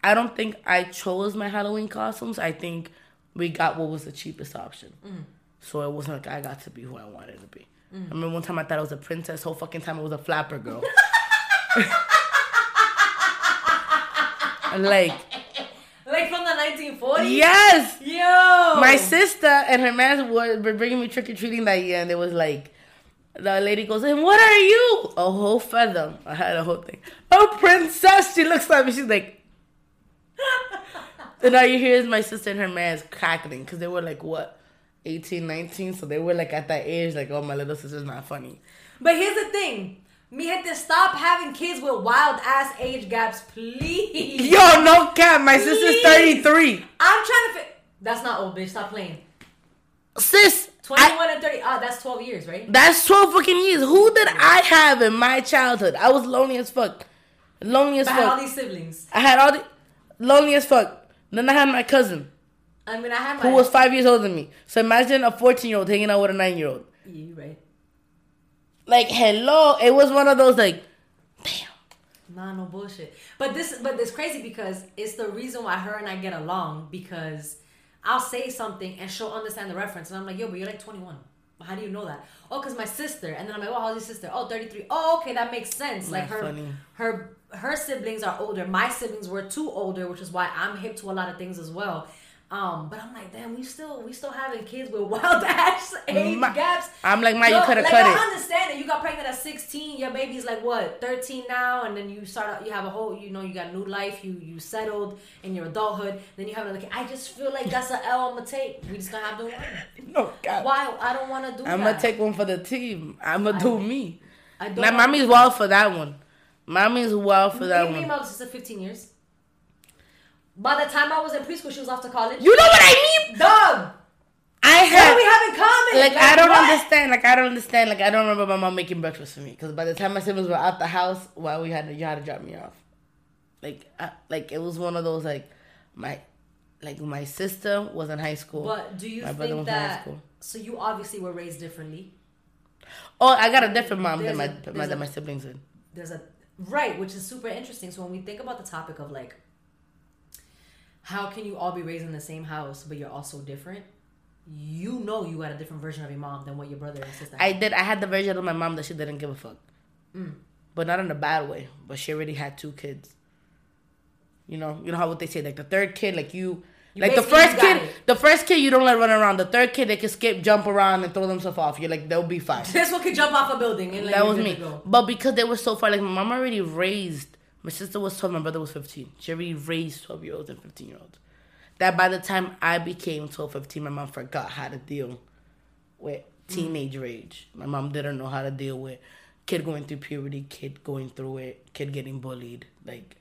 I don't think I chose my Halloween costumes. I think we got what was the cheapest option. Mm. So it wasn't like I got to be who I wanted to be. I remember one time I thought I was a princess. Whole fucking time it was a flapper girl. like Like from the 1940s. yes, Yo. my sister and her man were, were bringing me trick or treating that year, and it was like the lady goes, "And what are you?" A whole feather. I had a whole thing. A princess. She looks at me. She's like. And all you hear is my sister and her man's cackling because they were like what, 18, 19? So they were like at that age, like, oh, my little sister's not funny. But here's the thing. Me had to stop having kids with wild ass age gaps, please. Yo, no cap. My sister's 33. I'm trying to. Fi- That's not old, bitch. Stop playing. Sis, 21 and 30. Oh, that's 12 years, right? That's 12 fucking years. Who did I have in my childhood? I was lonely as fuck. Lonely as fuck. I had all these siblings. I had all the lonely as fuck. Then I had my cousin I mean, I had my. who was five years older than me. So imagine a 14 year old hanging out with a nine year old. Yeah, you right. Like, hello. It was one of those, like, damn. Nah, no bullshit. But this, but it's crazy because it's the reason why her and I get along because I'll say something and she'll understand the reference, and I'm like, yo, but you're like 21. How do you know that? Oh, cause my sister, and then I'm like, oh, how's your sister? Oh, 33. Oh, okay, that makes sense. Like her, funny. her, her siblings are older. My siblings were too older, which is why I'm hip to a lot of things as well. Um, but I'm like, damn, we still we still having kids with wild ass age Ma- gaps. I'm like, Ma, you coulda like, cut I it. understand it. You got pregnant at 16. Your baby's like what, 13 now, and then you start. out- You have a whole, you know, you got new life. You you settled in your adulthood. Then you have another kid. I just feel like that's an L I'm gonna take. We just gonna have to win. No, God. Why? I don't want to do that. I'm that. gonna take one for the team. I'm gonna do me. I don't. Now, mommy's wild for that one. Mommy's wild for that Me, me and one. my sister 15 years. By the time I was in preschool, she was off to college. You know what I mean? Dog. I do we have in common? like I don't what? understand. Like I don't understand. Like I don't remember my mom making breakfast for me because by the time my siblings were out the house, well, we had to you had to drop me off. Like I, like it was one of those like my like my sister was in high school. But do you My brother think was in high that? school. So you obviously were raised differently. Oh, I got a different mom than There's my, a- my there's than my siblings did. there's a right which is super interesting so when we think about the topic of like how can you all be raised in the same house but you're also different you know you had a different version of your mom than what your brother and sister had. I did. I had the version of my mom that she didn't give a fuck, Mm. but not in a bad way. But she already had two kids. You know, you know how what they say, like the third kid, like you, You like the first kid, it. the first kid you don't let run around. The third kid they can skip, jump around, and throw themselves off. You're like they'll be fine. this one could jump off a building and like, that was me. But because they were so far, like my mom already raised. My sister was twelve, my brother was fifteen. She already raised twelve year olds and fifteen year olds. That by the time I became 12, 15, my mom forgot how to deal with teenage mm. rage. My mom didn't know how to deal with kid going through puberty, kid going through it, kid getting bullied, like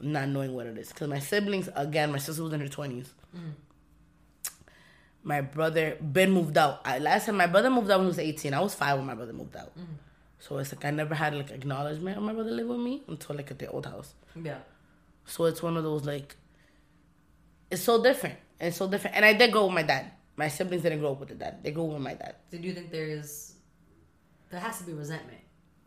not knowing what it is. Because my siblings, again, my sister was in her twenties. Mm. My brother Ben moved out. I, last time my brother moved out when he was eighteen. I was five when my brother moved out. Mm. So it's like I never had like acknowledgement of my brother living with me until like at the old house. yeah So it's one of those like it's so different. It's so different. And I did go with my dad. My siblings didn't grow up with the dad. They grew up with my dad. do you think there is there has to be resentment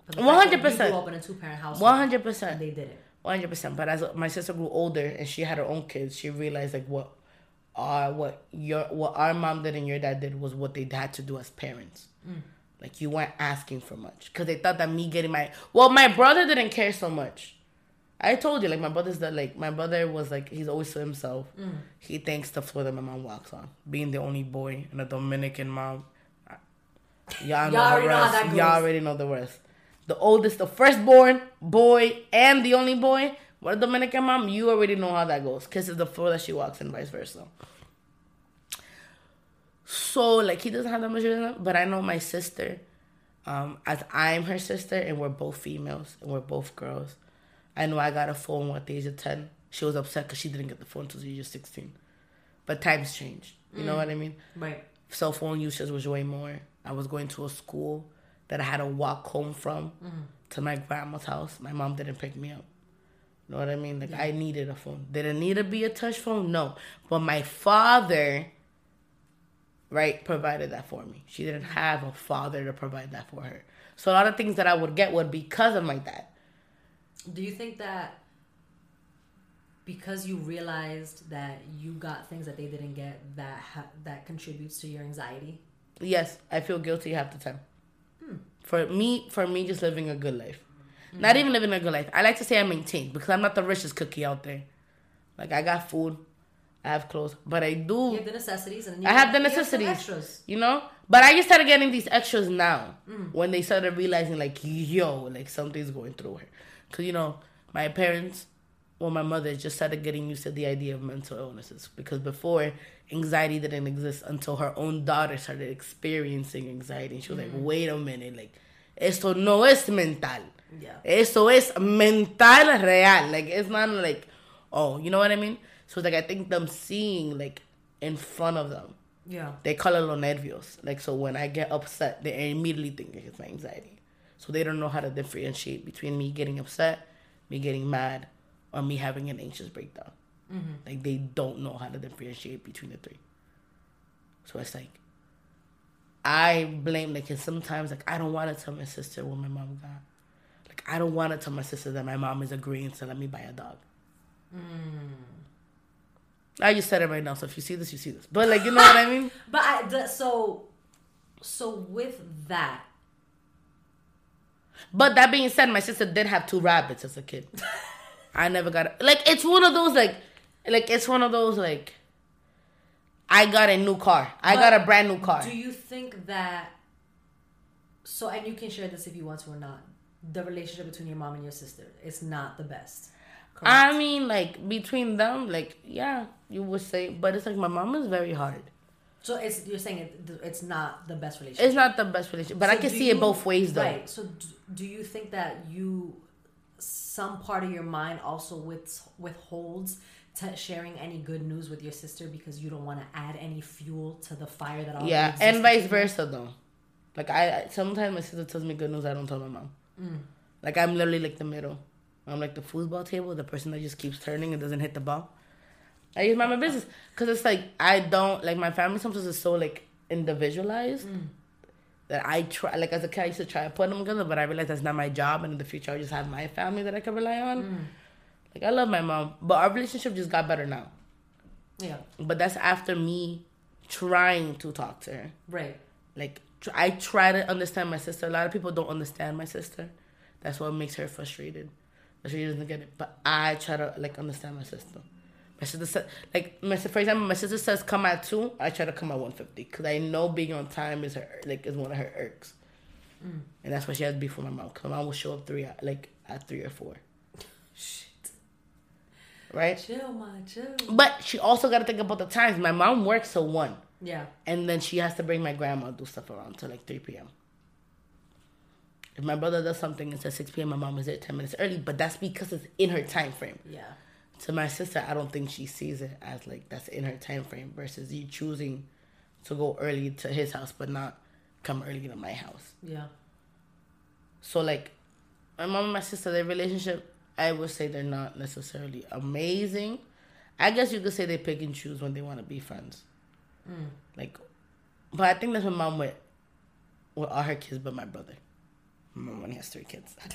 for the fact that 100%. you grew up in a two-parent household One hundred percent. they did it One hundred percent. But as my sister grew older and she had her own kids, she realized like what our what your what our mom did and your dad did was what they had to do as parents. Mm. Like you weren't asking for much because they thought that me getting my well, my brother didn't care so much. I told you like my brother's that like my brother was like he's always to himself. Mm. He thanks the floor that my mom walks on. Being the only boy and a Dominican mom. Y'all know Y'all the already know how rest. that. Y'all already know the rest. The oldest, the firstborn boy, and the only boy. What a Dominican mom, you already know how that goes. Kisses the floor that she walks in, vice versa. So like he doesn't have that much resentment, but I know my sister, um, as I'm her sister and we're both females and we're both girls. I know I got a phone at the age of ten. She was upset because she didn't get the phone until the age of sixteen. But times changed. You know what I mean? right cell phone usage was way more. I was going to a school that I had to walk home from to my grandma's house. My mom didn't pick me up. You know what I mean? Like I needed a phone. Did it need to be a touch phone? No. But my father, right, provided that for me. She didn't have a father to provide that for her. So a lot of things that I would get would because of my dad. Do you think that because you realized that you got things that they didn't get, that ha- that contributes to your anxiety? Yes, I feel guilty half the time. Hmm. For me, for me, just living a good life. Mm-hmm. Not even living a good life. I like to say I maintain because I'm not the richest cookie out there. Like I got food, I have clothes, but I do. You have the necessities, and you I have the you necessities. extras. You know? But I just started getting these extras now mm. when they started realizing, like, yo, like something's going through her. Because, you know, my parents, well, my mother just started getting used to the idea of mental illnesses. Because before, anxiety didn't exist until her own daughter started experiencing anxiety. And she was like, mm. wait a minute, like, esto no es mental. Yeah. Eso es mental real. Like it's not like, oh, you know what I mean? So like I think them seeing like in front of them Yeah. They call it los nervios. Like so, when I get upset, they immediately think it's my anxiety. So they don't know how to differentiate between me getting upset, me getting mad, or me having an anxious breakdown. Mm-hmm. Like they don't know how to differentiate between the three. So it's like I blame like 'cause sometimes like I don't want to tell my sister what my mom got. Like I don't want to tell my sister that my mom is agreeing to let me buy a dog. Mm. I just said it right now, so if you see this, you see this. But like you know what I mean? But I the, so so with that, But that being said, my sister did have two rabbits as a kid. I never got like it's one of those like like it's one of those like I got a new car. I But got a brand new car. do you think that so and you can share this if you want to or not. The relationship between your mom and your sister is not the best. Correct. I mean, like between them, like yeah, you would say, but it's like my mom is very hard. so it's you're saying it, it's not the best relationship. It's not the best relationship, but I can see you- it both ways though. Right. So do, do you think that you some part of your mind also with withholds to sharing any good news with your sister because you don't want to add any fuel to the fire that already Yeah, and vice versa though. Like I, I sometimes my sister tells me good news, I don't tell my mom. Mm. Like I'm literally like the middle. I'm like the foosball table, the person that just keeps turning and doesn't hit the ball. I just mind my business because it's like I don't like my family sometimes is so like individualized Mm. that I try like as a kid I used to try to put them together, but I realized that's not my job, and in the future I'll just have my family that I can rely on. Mm. Like I love my mom, but our relationship just got better now. Yeah. But that's after me trying to talk to her Right. like tr- I try to understand my sister. A lot of people don't understand my sister. That's what makes her frustrated. She doesn't get it. But I try to like understand my sister. My sister said, like, my, for example, my sister says come at two. I try to come at one fifty because I know being on time is her like is one of her irks, mm. and that's why she has beef with my mom. Cause my mom will show up three at- like at three or four, Shit. right? Chill, ma, chill. But she also got to think about the times. My mom works till one. Yeah. and then she has to bring my grandma do stuff around till like 3 p.m. If my brother does something and says 6 p.m., my mom is there 10 minutes early, but that's because it's in her time frame. Yeah. To my sister, I don't think she sees it as like that's in her time frame versus you choosing to go early to his house but not come early to my house. Yeah. So like my mom and my sister, their relationship, I would say they're not necessarily amazing. I guess you could say they pick and choose when they want to be friends. Mm. Like, but I think that's my mom with with all her kids, but my brother. Mom only has three kids.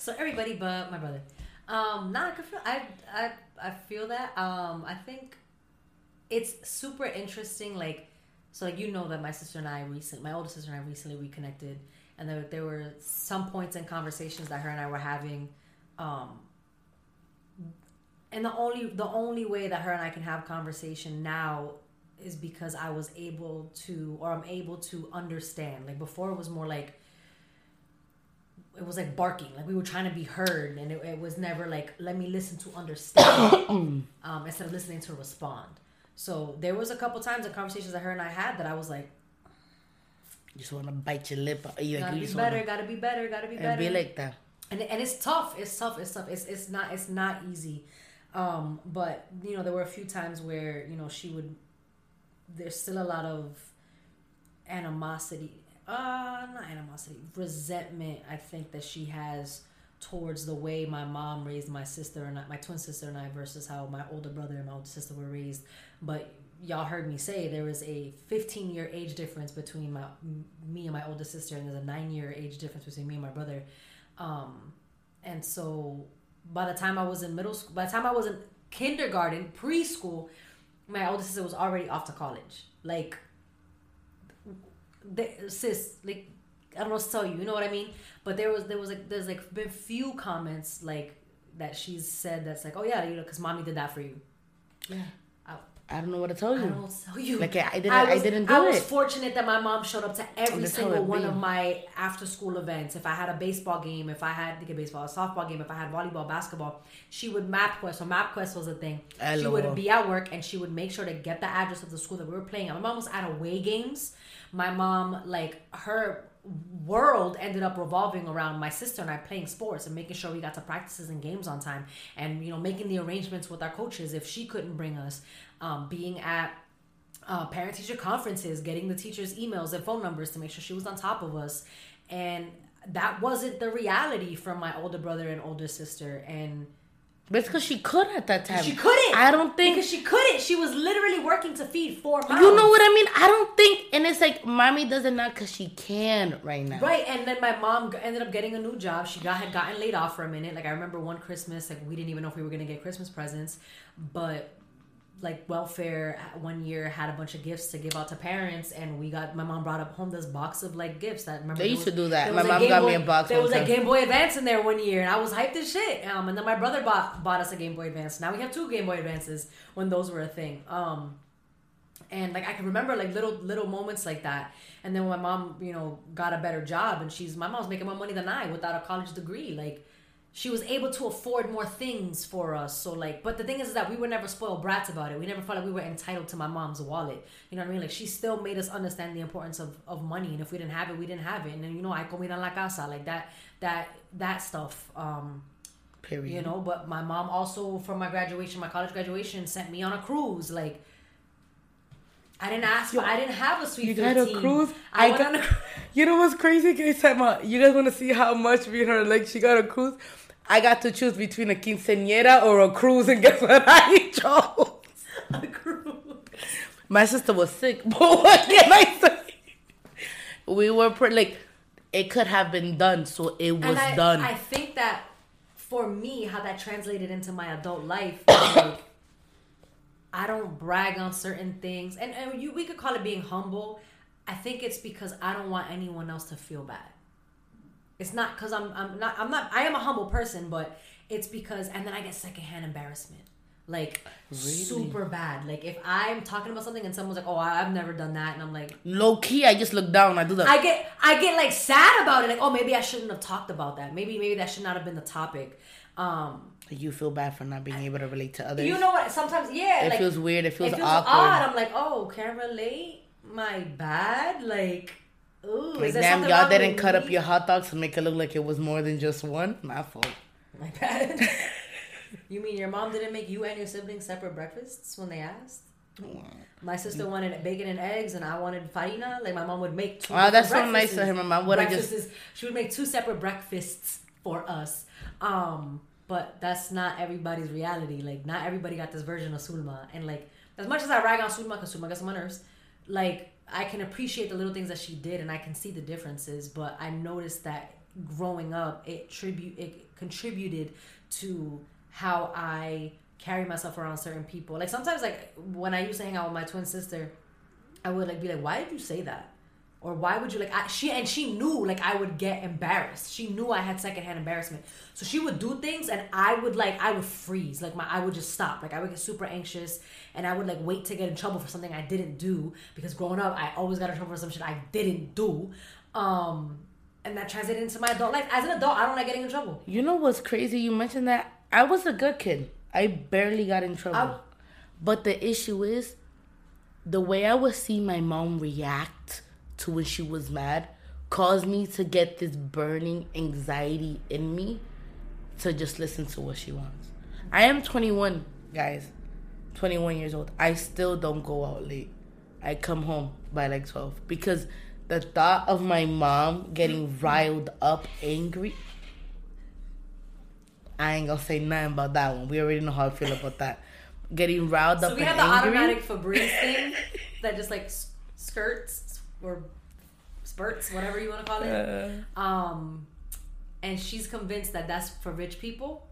So everybody but my brother. Um, can feel I I I feel that. Um, I think it's super interesting. Like, so like you know that my sister and I recent, my older sister and I recently reconnected, and there there were some points in conversations that her and I were having. Um, and the only the only way that her and I can have conversation now is because I was able to or I'm able to understand. Like before it was more like it was like barking like we were trying to be heard and it, it was never like let me listen to understand um, instead of listening to respond so there was a couple times in conversations that her and i had that i was like You just want to bite your lip. You gotta be better wanna, gotta be better gotta be better and be like that. and, and it's tough it's tough it's tough it's it's not it's not easy um but you know there were a few times where you know she would there's still a lot of animosity uh not animosity resentment i think that she has towards the way my mom raised my sister and I, my twin sister and i versus how my older brother and my older sister were raised but y'all heard me say there was a 15 year age difference between my me and my older sister and there's a nine year age difference between me and my brother um, and so by the time I was in middle school, by the time I was in kindergarten, preschool, my older sister was already off to college. Like, the, sis, like, I don't know to tell you. You know what I mean? But there was there was like there's like been few comments like that she's said that's like, oh yeah, you know, because mommy did that for you. Yeah. I, I don't know what to tell I you. don't what to tell you. Like, I didn't- I didn't do it. I was it. fortunate that my mom showed up to every single one of my after school events. If I had a baseball game, if I had like a baseball, a softball game, if I had volleyball, basketball, she would MapQuest. So MapQuest was a thing. She would be at work and she would make sure to get the address of the school that we were playing at. My mom was at away games. My mom, like her world ended up revolving around my sister and I playing sports and making sure we got to practices and games on time and you know making the arrangements with our coaches if she couldn't bring us um, being at uh, parent teacher conferences, getting the teachers' emails and phone numbers to make sure she was on top of us. And that wasn't the reality from my older brother and older sister. And But it's because she could at that time. she couldn't. I don't think. because she couldn't. She was literally working to feed four mouths. you know what I mean? I don't think. And it's like, mommy does it not because she can right now. Right, and then my mom ended up getting a new job. She got had gotten laid off for a minute. Like I remember one Christmas, like we didn't even know if we were gonna get Christmas presents, but like welfare uh, one year had a bunch of gifts to give out to parents, and we got my mom brought up home this box of like gifts that remember They used to do that. My mom got me a box There was a. Game Boy Advance in there one year, and I was hyped as shit. Um, and then my brother bought bought us a Game Boy Advance. Now we have two Game Boy Advances when those were a thing. Um, and like I can remember like little little moments like that. And then when my mom, you know, got a better job, and she's my mom's making more money than I without a college degree. Like she was able to afford more things for us. So like, but the thing is, is that we were never spoiled brats about it. We never felt like we were entitled to my mom's wallet. You know what I mean? Like she still made us understand the importance of, of money, and if we didn't have it, we didn't have it. And then you know, I comida en la casa, like that that that stuff. Um, Period. you know but my mom also for my graduation my college graduation sent me on a cruise like i didn't ask for i didn't have a sweet You 15 got a cruise? i, I got- a You know what's crazy, guys? You guys want to see how much and her like? She got a cruise. I got to choose between a quinceañera or a cruise, and guess what I chose? a cruise My sister was sick, but what can I say? We were pre- like, it could have been done, so it was and I, done. I think that for me how that translated into my adult life, like, i don't brag on certain things and, and you we could call it being humble i think it's because i don't want anyone else to feel bad It's not because I'm I'm not I'm not I am a humble person, but it's because and then I get secondhand embarrassment. Like super bad. Like if I'm talking about something and someone's like, "Oh, I- I've never done that," and I'm like, Low key, I just look down. I do that. I get I get like sad about it. Like, oh, maybe I shouldn't have talked about that. Maybe maybe that should not have been the topic. Um, you feel bad for not being able to relate to others. you know what? Sometimes, yeah, it like, feels weird. It feels, it feels awkward. odd. I'm like, oh, can't relate. My bad. Like, ooh, Like damn, y'all didn't cut up your hot dogs to make it look like it was more than just one. My fault. My bad. you mean your mom didn't make you and your siblings separate breakfasts when they asked? My sister wanted bacon and eggs, and I wanted farina. Like my mom would make. Two Wow, that's different so nice of her. My mom would've just- She would make two separate breakfasts for us. Um, but that's not everybody's reality. Like not everybody got this version of Sulma, and like as much as I rag on Sulma because Sulma gets on my nerves, like I can appreciate the little things that she did, and I can see the differences. But I noticed that growing up, it tribute it contributed to how I carry myself around certain people. Like sometimes, like when I used to hang out with my twin sister, I would like be like, "Why did you say that?" Or why would you like I, she and she knew like I would get embarrassed. She knew I had secondhand embarrassment. So she would do things and I would like I would freeze. Like my I would just stop. Like I would get super anxious and I would like wait to get in trouble for something I didn't do because growing up I always got in trouble for some shit I didn't do. Um and that translated into my adult life. As an adult, I don't like getting in trouble. You know what's crazy? You mentioned that I was a good kid. I barely got in trouble. I- but the issue is the way I would see my mom react to when she was mad caused me to get this burning anxiety in me to just listen to what she wants. I am 21, guys. 21 years old. I still don't go out late. I come home by like 12 because the thought of my mom getting riled up, angry. I ain't gonna say nothing about that one. We already know how I feel about that. Getting riled up So we have the angry. automatic Febreze thing that just like skirts or spurts, whatever you want to call it. Um, and she's convinced that that's for rich people.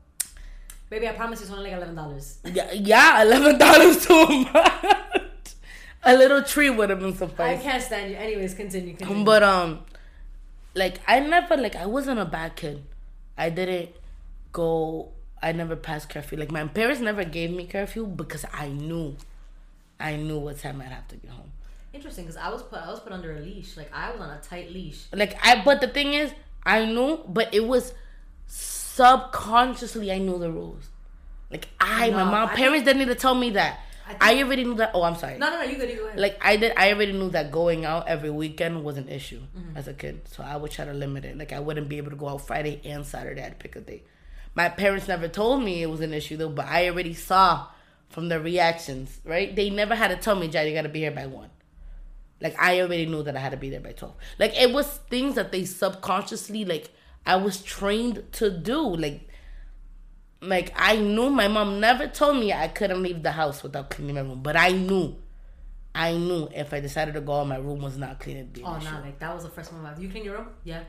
Baby, I promise you, it's only like eleven dollars. Yeah, yeah, eleven dollars too much. A little tree would have been suffice. I can't stand you. Anyways, continue. continue. But um, like I never like I wasn't a bad kid. I didn't go. I never passed curfew. Like my parents never gave me curfew because I knew, I knew what time I'd have to get home. Interesting, because I was put I was put under a leash. Like I was on a tight leash. Like I, but the thing is, I knew, but it was subconsciously I knew the rules. Like I, my mom, I parents didn't need to tell me that. I I, already knew that. Oh, I'm sorry. No, no, no. You good? You go ahead. like I did I already knew that going out every weekend was an issue Mm-hmm. as a kid. So I would try to limit it. Like I wouldn't be able to go out Friday and Saturday. I'd pick a day. My parents never told me it was an issue though, but I already saw from the reactions, right? They never had to tell me, Jad, you gotta be here by one. Like I already knew that I had to be there by twelve. Like it was things that they subconsciously like I was trained to do. Like like I knew my mom never told me I couldn't leave the house without cleaning my room, but I knew. I knew if I decided to go out, my room was not clean. It'd be Oh no, like that was the first one. I- You clean your room? Yeah.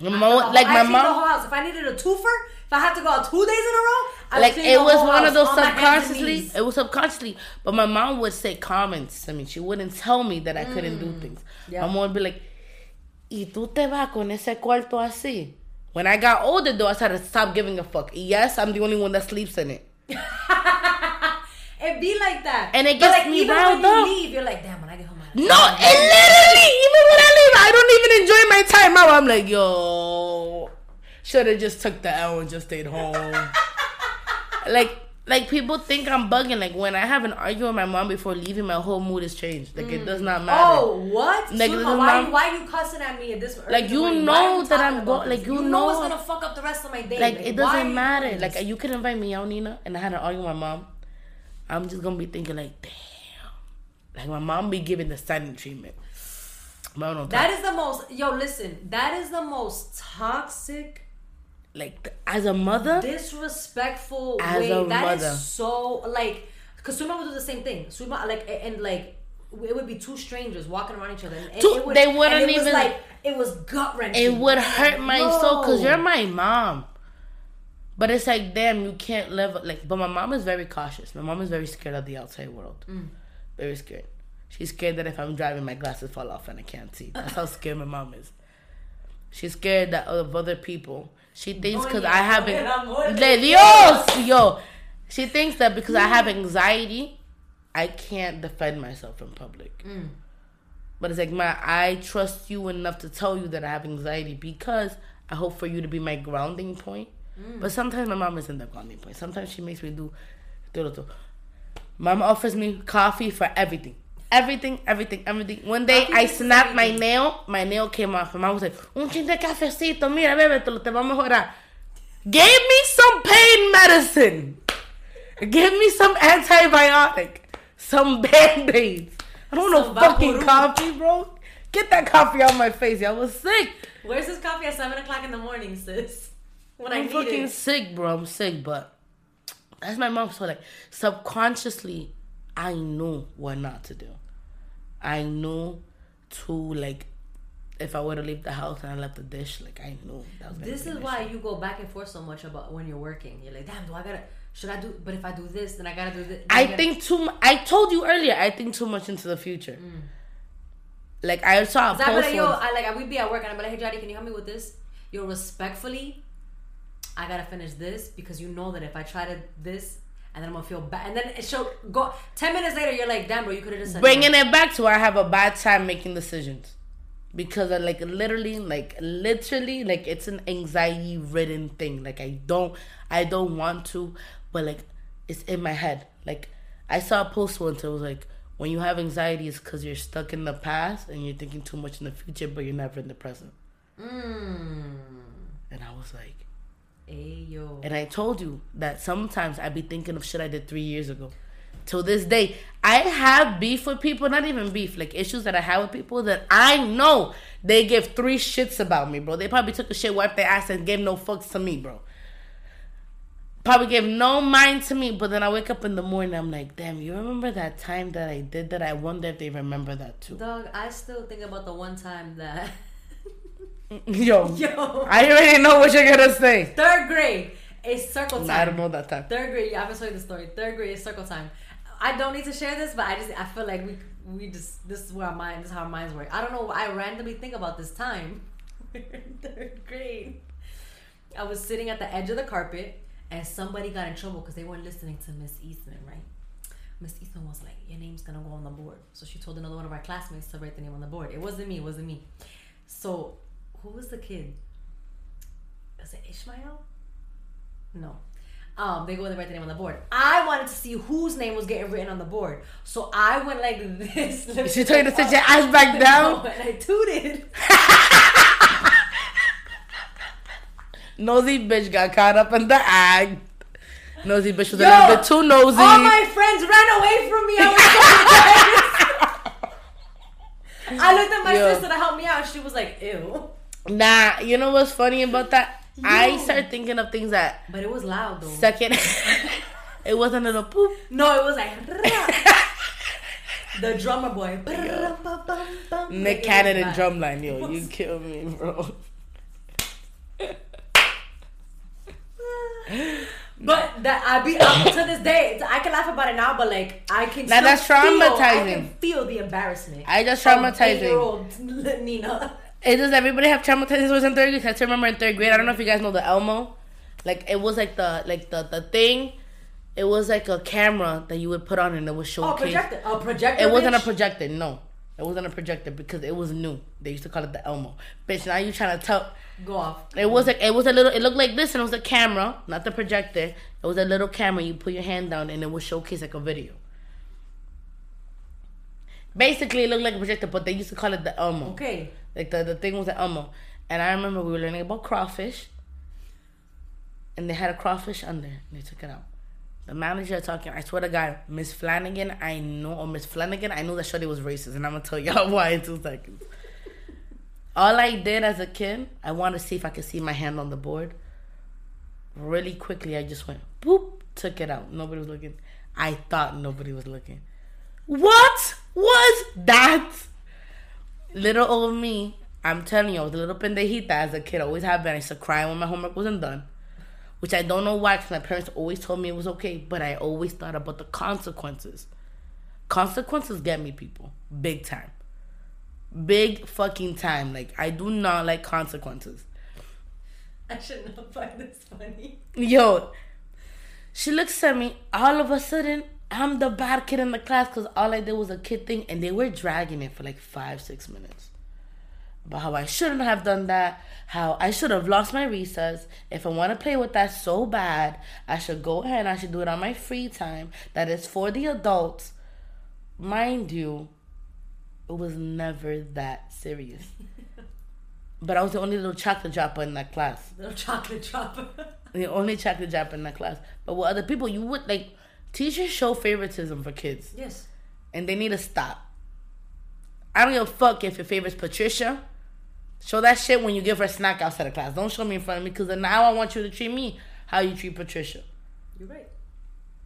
My mom, like I my the whole mom, house. If I needed a twofer, if I had to go out two days in a row, I like it was one of those on my hands and subconsciously. It was subconsciously, but my mom would say comments to me. She wouldn't tell me that I couldn't do things. Mm. Yeah. My mom would be like, "Y tú te vas con ese cuarto así." When I got older, though, I started to stop giving a fuck. Yes, I'm the only one that sleeps in it. It be like that. And it But, gets like, me even riled when you up. leave, you're like, damn. When I get home, I No, it literally, even when I leave, I don't even enjoy my time out. I'm like, yo, should have just took the L and just stayed home. like, like people think I'm bugging. Like when I have an argument with my mom before leaving, my whole mood is changed. Like it does not matter. Oh, what? Like, why, you, why you cussing at me at this early Like, you morning? know you that I'm going. like, you know know- it's gonna fuck up the rest of my day. Like it doesn't matter. Like you can invite me out, Nina, and I had an argument with my mom. I'm just gonna be thinking like, damn. Like my mom be giving the silent treatment. That is the most. Yo, listen. That is the most toxic, like as a mother. disrespectful As way. a That is mother. so like. Cause Sulma would do the same thing. Sulma like and, like. It would be two strangers walking around each other. And, Two- it would, they wouldn't and it was even- like it was gut wrenching. it would hurt my soul because you're my mom. But it's like, damn, you can't live like. But my mom is very cautious. My mom is very scared of the outside world. Mm. Very scared. She's scared that if I'm driving, my glasses fall off and I can't see. That's how scared my mom is. She's scared that of other people. She thinks because I el amor de De Dios, yo. She thinks that because I have anxiety, I can't defend myself in public. Mm. But it's like, ma, I trust you enough to tell you that I have anxiety because I hope for you to be my grounding point. Mm. But sometimes my mom isn't the grounding point. Sometimes she makes me do. Mama offers me coffee for everything. Everything, everything, everything. One day I snapped my nail. My nail came off. And mom was like, un chin de cafecito. Mira, bébetelo, te va a mejorar. Gave me some pain medicine. Give me some antibiotic. Some band-aids. I don't Some know fucking coffee, bro. Get that coffee out my face. I was sick. Where's this coffee at seven o'clock in the morning, sis? When I I'm need fucking it. sick, bro. I'm sick, but that's my mom. So like subconsciously, I know what not to do. I know to like if I were to leave the house and I left the dish, like I knew that was. This is why you go back and forth so much about when you're working. You're like, damn, do I gotta? Should I do? But if I do this, then I gotta do this. I think too. mu- I told you earlier. I think too much into the future. Like I saw a Mm. I post. like, yo, I like, I would be at work and I'm like, hey, Jody, can you help me with this? Yo, respectfully, I gotta finish this because you know that if I try to this, and then I'm gonna feel bad, and then it show go ten minutes later, you're like, damn, bro, you could have just said bringing no. it back to where I have a bad time making decisions. Because I like literally like literally like it's an anxiety ridden thing. Like I don't I don't want to but like it's in my head. Like I saw a post once it was like when you have anxiety it's because you're stuck in the past and you're thinking too much in the future but you're never in the present. Mm. and I was like Hey yo, and I told you that sometimes I'd be thinking of shit I did three years ago. Till this day, I have beef with people, not even beef, like issues that I have with people that I know they give three shits about me, bro. They probably took a shit, wiped their ass, and gave no fucks to me, bro. Probably gave no mind to me, but then I wake up in the morning, I'm like, damn, you remember that time that I did that? I wonder if they remember that too. dog, I still think about the one time that Yo, yo I already know what you're gonna say. third grade is circle time. I don't know that time. Third grade, yeah, I'm gonna tell you the story. Third grade is circle time. I don't need to share this, but I just I feel like we we just this is where our mind this is how our minds work. I don't know. I randomly think about this time. Third grade, I was sitting at the edge of the carpet, and somebody got in trouble because they weren't listening to Miss Eastman, right? Miss Eastman was like, "Your name's gonna go on the board," so she told another one of our classmates to write the name on the board. It wasn't me. It wasn't me. So, who was the kid? Was it Ishmael? No. Um, they go and they write the name on the board. I wanted to see whose name was getting written on the board. So I went like this. She told you to sit your ass back down? No, and I tooted. Nosy bitch got caught up in the act. Nosy bitch was Yo, a little bit too nosy. All my friends ran away from me. I was so embarrassed. I looked at my Yo. sister to help me out. She was like, "Ew," Nah, you know what's funny about that? I Yo. started thinking of things that but it was loud though. second. it wasn't a little poop. no, it was like the drummer boy. Nick Cannon and drumline, yo, you kill me, bro. But that I be up to this day. I can laugh about it now, but like I can. Now that's Feel, I can feel the embarrassment. I just traumatizing. Nina. It does everybody have traumatized was in third grade? I still remember in third grade. I don't know if you guys know the Elmo. Like it was like the like the the thing. It was like a camera that you would put on and it was Oh, showcase. projector. A projector. It wasn't a projector. No, it wasn't a projector because it was new. They used to call it the Elmo. Bitch, now you trying to tell. Go off. It was like it was a little. It looked like this, and it was a camera, not the projector. It was a little camera. You put your hand down, and it would showcase like a video. Basically, it looked like a projector, but they used to call it the Elmo. Okay. Like the, the thing was the Elmo. And I remember we were learning about crawfish. And they had a crawfish under. And they took it out. The manager talking, I swear to God, Miss Flanagan, I know, or Miss Flanagan, I knew that Shorty was racist. And I'm going to tell y'all why in two seconds. All I did as a kid, I wanted to see if I could see my hand on the board. Really quickly, I just went, boop, took it out. Nobody was looking. I thought nobody was looking. What was that? little old me, I'm telling you, I was a little pendejita as a kid. I always have been. I used to cry when my homework wasn't done, which I don't know why, because my parents always told me it was okay, but I always thought about the consequences. Consequences get me, people, big time, big fucking time. Like I do not like consequences. I should not find this funny. Yo, she looks at me. All of a sudden, I'm the bad kid in the class because all I did was a kid thing, and they were dragging it for like five, six minutes. About how I shouldn't have done that, how I should have lost my recess. If I want to play with that so bad, I should go ahead. And I should do it on my free time. That is for the adults. Mind you, it was never that serious. but I was the only little chocolate dropper in that class Little chocolate dropper. the only chocolate dropper in that class. But with other people, you would like teachers show favoritism for kids, yes. and they need to stop. I don't give a fuck if your favorite's Patricia. Show that shit when you give her a snack outside of class. Don't show me in front of me because now I want you to treat me how you treat Patricia. You're right.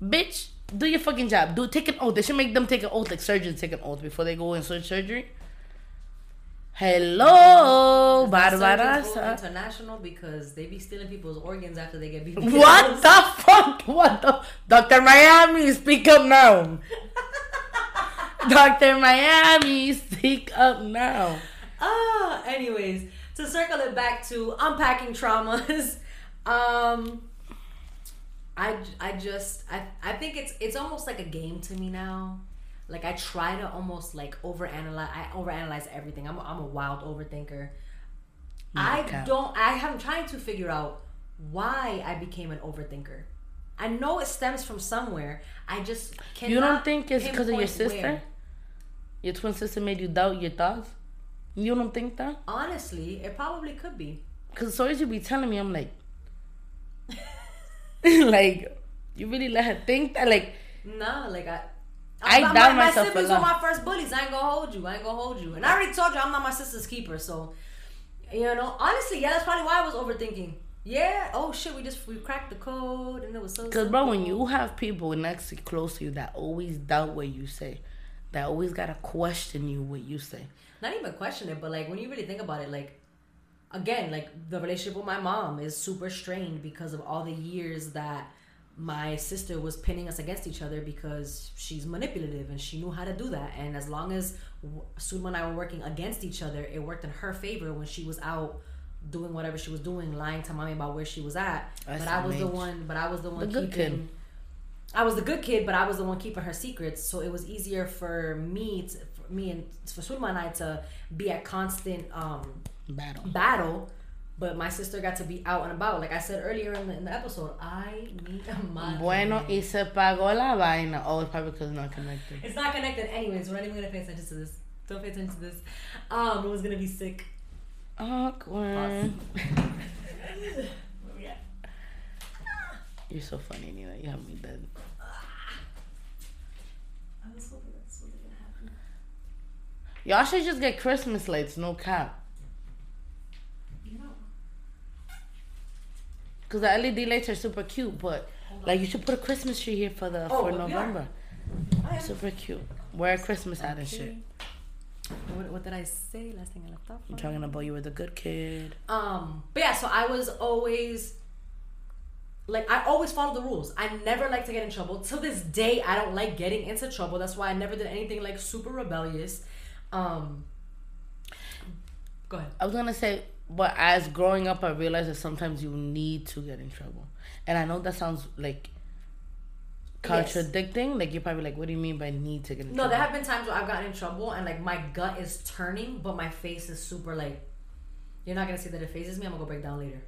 Bitch, do your fucking job. Do take an oath. They should make them take an oath like surgeons take an oath before they go in sur- surgery. Hello, Barbarasa. international because they be stealing people's organs after they get beat. What the fuck? What the? Dr. Miami, speak up now. Dr. Miami, speak up now. Ah, anyways, to circle it back to unpacking traumas, um, I I just I I think it's it's almost like a game to me now. Like I try to almost like overanalyze. I overanalyze everything. I'm a, I'm a wild overthinker. I don't. I am trying to figure out why I became an overthinker. I know it stems from somewhere. I just cannot. You don't think it's because of your sister? where. Your twin sister made you doubt your thoughts? You don't think that? Honestly, it probably could be. Because the stories you be telling me, I'm like, like, you really let her think that? Like, Nah, like I. I my, doubt my, myself My siblings were my first bullies. I ain't gonna hold you. I ain't gonna hold you. And I already told you I'm not my sister's keeper. So, you know, honestly, yeah, that's probably why I was overthinking. Yeah. Oh shit, we just we cracked the code and it was so. Because, bro, when you have people next to close to you that always doubt what you say, that always got to question you what you say. not even question it, but like when you really think about it, like again, like the relationship with my mom is super strained because of all the years that my sister was pinning us against each other because she's manipulative and she knew how to do that. And as long as w- Sulma and I were working against each other, it worked in her favor when she was out doing whatever she was doing, lying to mommy about where she was at. That's but I was the one. But I was the one The good keeping. kid. I was the good kid, but I was the one keeping her secrets, so it was easier for me, to, for me and for Sulma and I to be at constant um, Battle. battle. But my sister got to be out and about. Like I said earlier in the, in the episode, I need a mother. Bueno, y se pagó la vaina. Oh, it's probably because it's not connected. It's not connected, anyways. We're not even gonna pay attention to this. Don't pay attention to this. Um, it was gonna be sick. Awkward. You're so funny, Nina. You have me dead. I was hoping that's what gonna happen. Y'all should just get Christmas lights, no cap. You know. Cause the LED lights are super cute, but like you should put a Christmas tree here for the Oh, for. November. Am. Super cute. Wear a Christmas hat and shit. What, what did I say? Last thing I left off. I'm talking about you were the good kid. Um, but yeah, so I was always like I always follow the rules. I never like to get in trouble. Till this day, I don't like getting into trouble. That's why I never did anything like super rebellious. Um, go ahead. I was gonna say, but as growing up, I realized that sometimes you need to get in trouble, and I know that sounds like Yes. contradicting. Like you're probably like, "What do you mean by need to get in No, trouble?" there have been times where I've gotten in trouble and like my gut is turning, but my face is super like. You're not gonna see that it phases me. I'm gonna go break down later.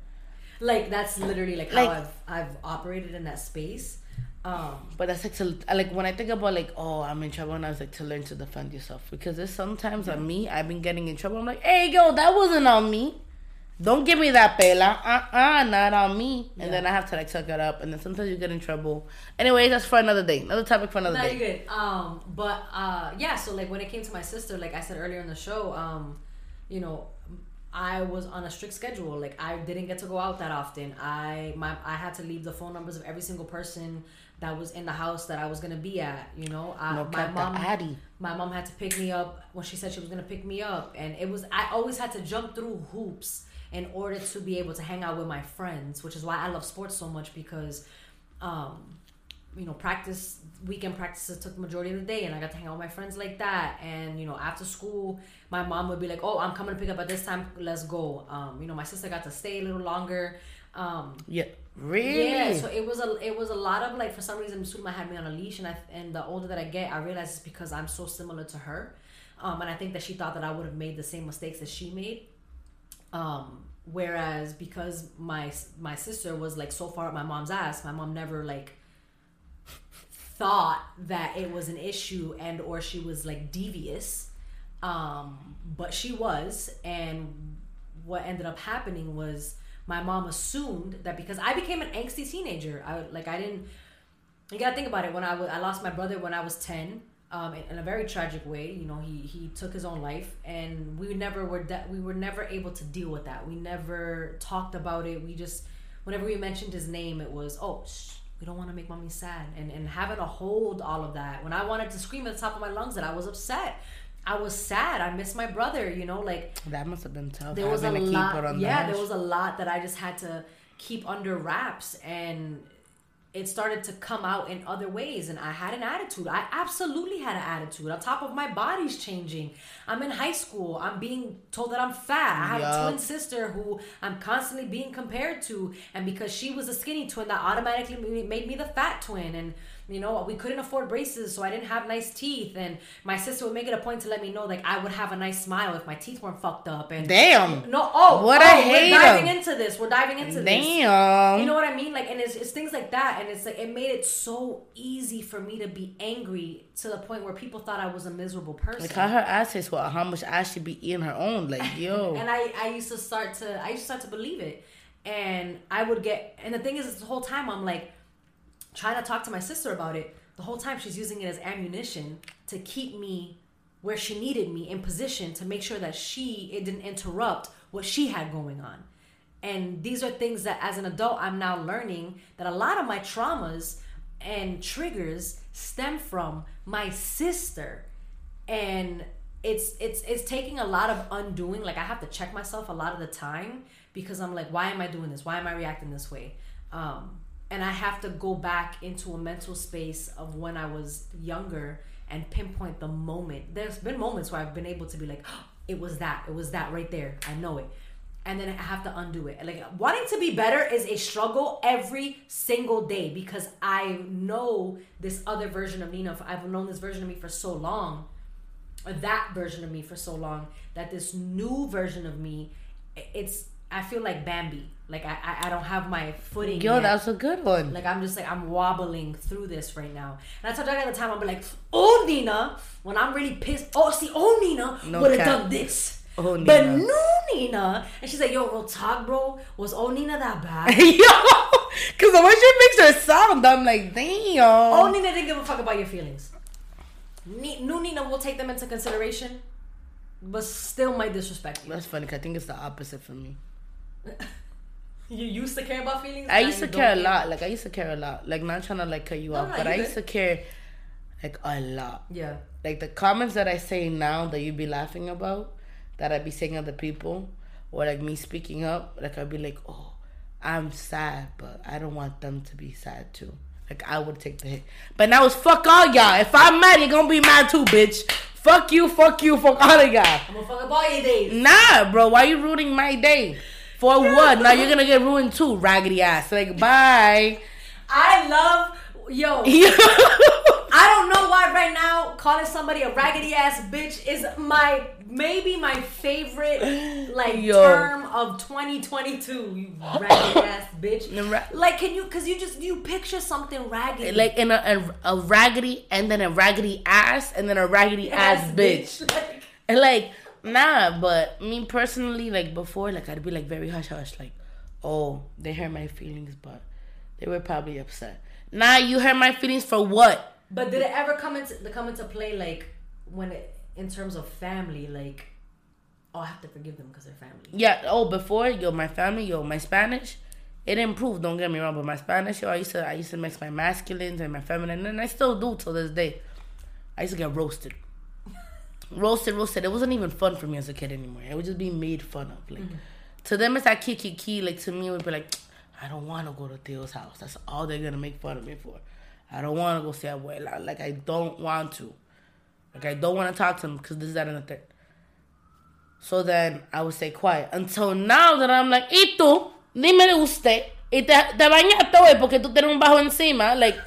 Like that's literally like, Like- how I've I've operated in that space. Um, But that's like to like when I think about like oh I'm in trouble and I was like to learn to defend yourself because there's sometimes on me I've been getting in trouble I'm like hey yo that wasn't on me don't give me that pela uh uh not on me and Yeah. then I have to like suck it up and then sometimes you get in trouble anyway that's for another day another topic for another No, day you're good. Um, but uh, yeah. So like when it came to my sister, like I said earlier in the show, um, you know, I was on a strict schedule. Like I didn't get to go out that often. I my I had to leave the phone numbers of every single person that was in the house that I was gonna be at. You know, I, no my mom. Addy My mom had to pick me up when she said she was gonna pick me up, and it was I always had to jump through hoops in order to be able to hang out with my friends, which is why I love sports so much because, um, you know, practice weekend practices took the majority of the day, and I got to hang out with my friends like that. And you know, after school, my mom would be like, "Oh, I'm coming to pick up at this time. Let's go." Um, you know, my sister got to stay a little longer. Um, yeah really yeah, so it was a it was a lot of like for some reason Sulma had me on a leash, and I and the older that I get, I realize it's because I'm so similar to her, um, and I think that she thought that I would have made the same mistakes that she made. Um, whereas because my my sister was like so far up my mom's ass, my mom never like thought that it was an issue and or she was like devious. Um but she was and what ended up happening was my mom assumed that because i became an angsty teenager i like i didn't you gotta think about it. When i was i lost my brother when i was 10 um, in, in a very tragic way you know he he took his own life and we never were de- we were never able to deal with that. We never talked about it. We just whenever we mentioned his name it was oh shh, we don't want to make mommy sad. And and having to hold all of that when i wanted to scream at the top of my lungs that i was upset. I was sad. I miss my brother you know like that must have been tough there was a lot the yeah hush. there was a lot that i just had to keep under wraps. And it started to come out in other ways and i had an attitude. I absolutely had an attitude. On top of my body's changing. I'm in high school. I'm being told that i'm fat. I have a twin sister who i'm constantly being compared to and because she was a skinny twin that automatically made- made me the fat twin and you know what? we couldn't afford braces so i didn't have nice teeth and my sister would make it a point to let me know like i would have a nice smile if my teeth weren't fucked up and damn no, oh, What oh, a We're diving into this. We're diving into this. damn You know what I mean? Like, and it's, it's things like that, and it's like it made it so easy for me to be angry to the point where people thought I was a miserable person. like how her ass is well how much ass she be eating her own like yo and I, I used to start to, I used to start to believe it, and I would get, and the thing is, the whole time I'm like trying to talk to my sister about it. The whole time she's using it as ammunition to keep me where she needed me in position to make sure that she it didn't interrupt what she had going on. And these are things that as an adult I'm now learning that a lot of my traumas and triggers stem from my sister. And it's it's it's taking a lot of undoing. Like I have to check myself a lot of the time because I'm like, why am I doing this? Why am I reacting this way? Um, and I have to go back into a mental space of when I was younger and pinpoint the moment. There's been moments where I've been able to be like, oh, it was that, it was that right there. I know it. And then I have to undo it. Like wanting to be better is a struggle every single day because I know this other version of Nina. I've known this version of me for so long, or that version of me for so long, that this new version of me, it's I feel like Bambi. Like I I, I don't have my footing. yo yet. that's a good one Like I'm just like I'm wobbling through this right now. And I told you at the time I'm be like, oh Nina, when I'm really pissed. Oh, see, oh Nina No would have done this. Oh, Nina. But no Nina. And she's like, yo, real talk, bro. Was oh Nina that bad? yo Cause the way she makes her sound, I'm like, damn. Oh, Nina didn't give a fuck about your feelings. New Nina will take them into consideration, but still might disrespect you. That's funny. 'cause I think it's the opposite for me. You used to care about feelings. I used to care a lot. Like I used to care a lot. Like not trying to like cut you ah, off, no, but I good. used to care like a lot. Yeah. Like the comments that I say now that you'd be laughing about, that I'd be saying other people, or like me speaking up, like I'd be like, oh, I'm sad, but I don't want them to be sad too. Like I would take the hit. But now it's fuck all y'all. If I'm mad, you're gonna be mad too, bitch. Fuck you, fuck you, fuck all of y'all. I'm gonna fuck up all your days. Nah, bro, why you ruining my day? For what? Now you're gonna get ruined too, raggedy ass. Like, bye. I love yo. I don't know why right now calling somebody a raggedy ass bitch is my maybe my favorite like Yo. term of 2022. You raggedy ass bitch. Like, can you? Cause you just you picture something raggedy, like in a, a, a raggedy and then a raggedy ass and then a raggedy ass, bitch. Like, And like, nah, but me personally, like before, like I'd be like very hush hush, like, oh, they hurt my feelings, but they were probably upset. Nah, you hurt my feelings for what? but did it ever come into come into play like when it in terms of family? Like, oh, I have to forgive them because they're family. Yeah, oh, before, yo, my family, yo, my Spanish, it improved, don't get me wrong, but my Spanish, yo, I used to, I used to mix my masculines and my feminine, and I still do till this day. I used to get roasted. Roasted, roasted. It wasn't even fun for me as a kid anymore. It would just be made fun of. Like, mm-hmm. to them, it's that kiki key. Like, to me, it would be like, I don't want to go to Theo's house. That's all they're going to make fun of me for. I don't want to go see Abuela. Like, I don't want to. Like, I don't want to talk to them because this, is that, and the third. So then I would stay quiet until now that I'm like, ¿y tú? Dime de usted. Y te, te bañaste hoy porque tú tienes un bajo encima. Like,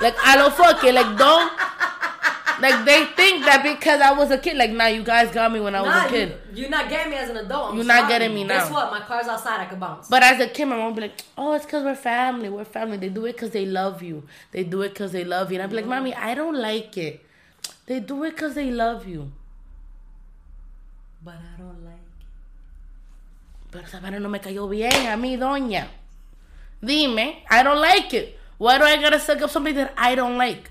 like, I don't fuck it. Like, don't. Like, they think that because I was a kid. Like, nah, you guys got me when I was Nah, a kid. You, you're not getting me as an adult. I'm You're not getting me now. Guess what? My car's outside. I can bounce. But as a kid, my mom would be like, oh, it's because we're family. We're family. They do it because they love you. They do it because they love you. And I'd be like, mommy, I don't like it. They do it because they love you. But I don't like. Pero esa no me cayó bien a mí, doña. Dime, I don't like it. Why do I gotta suck up something that I don't like?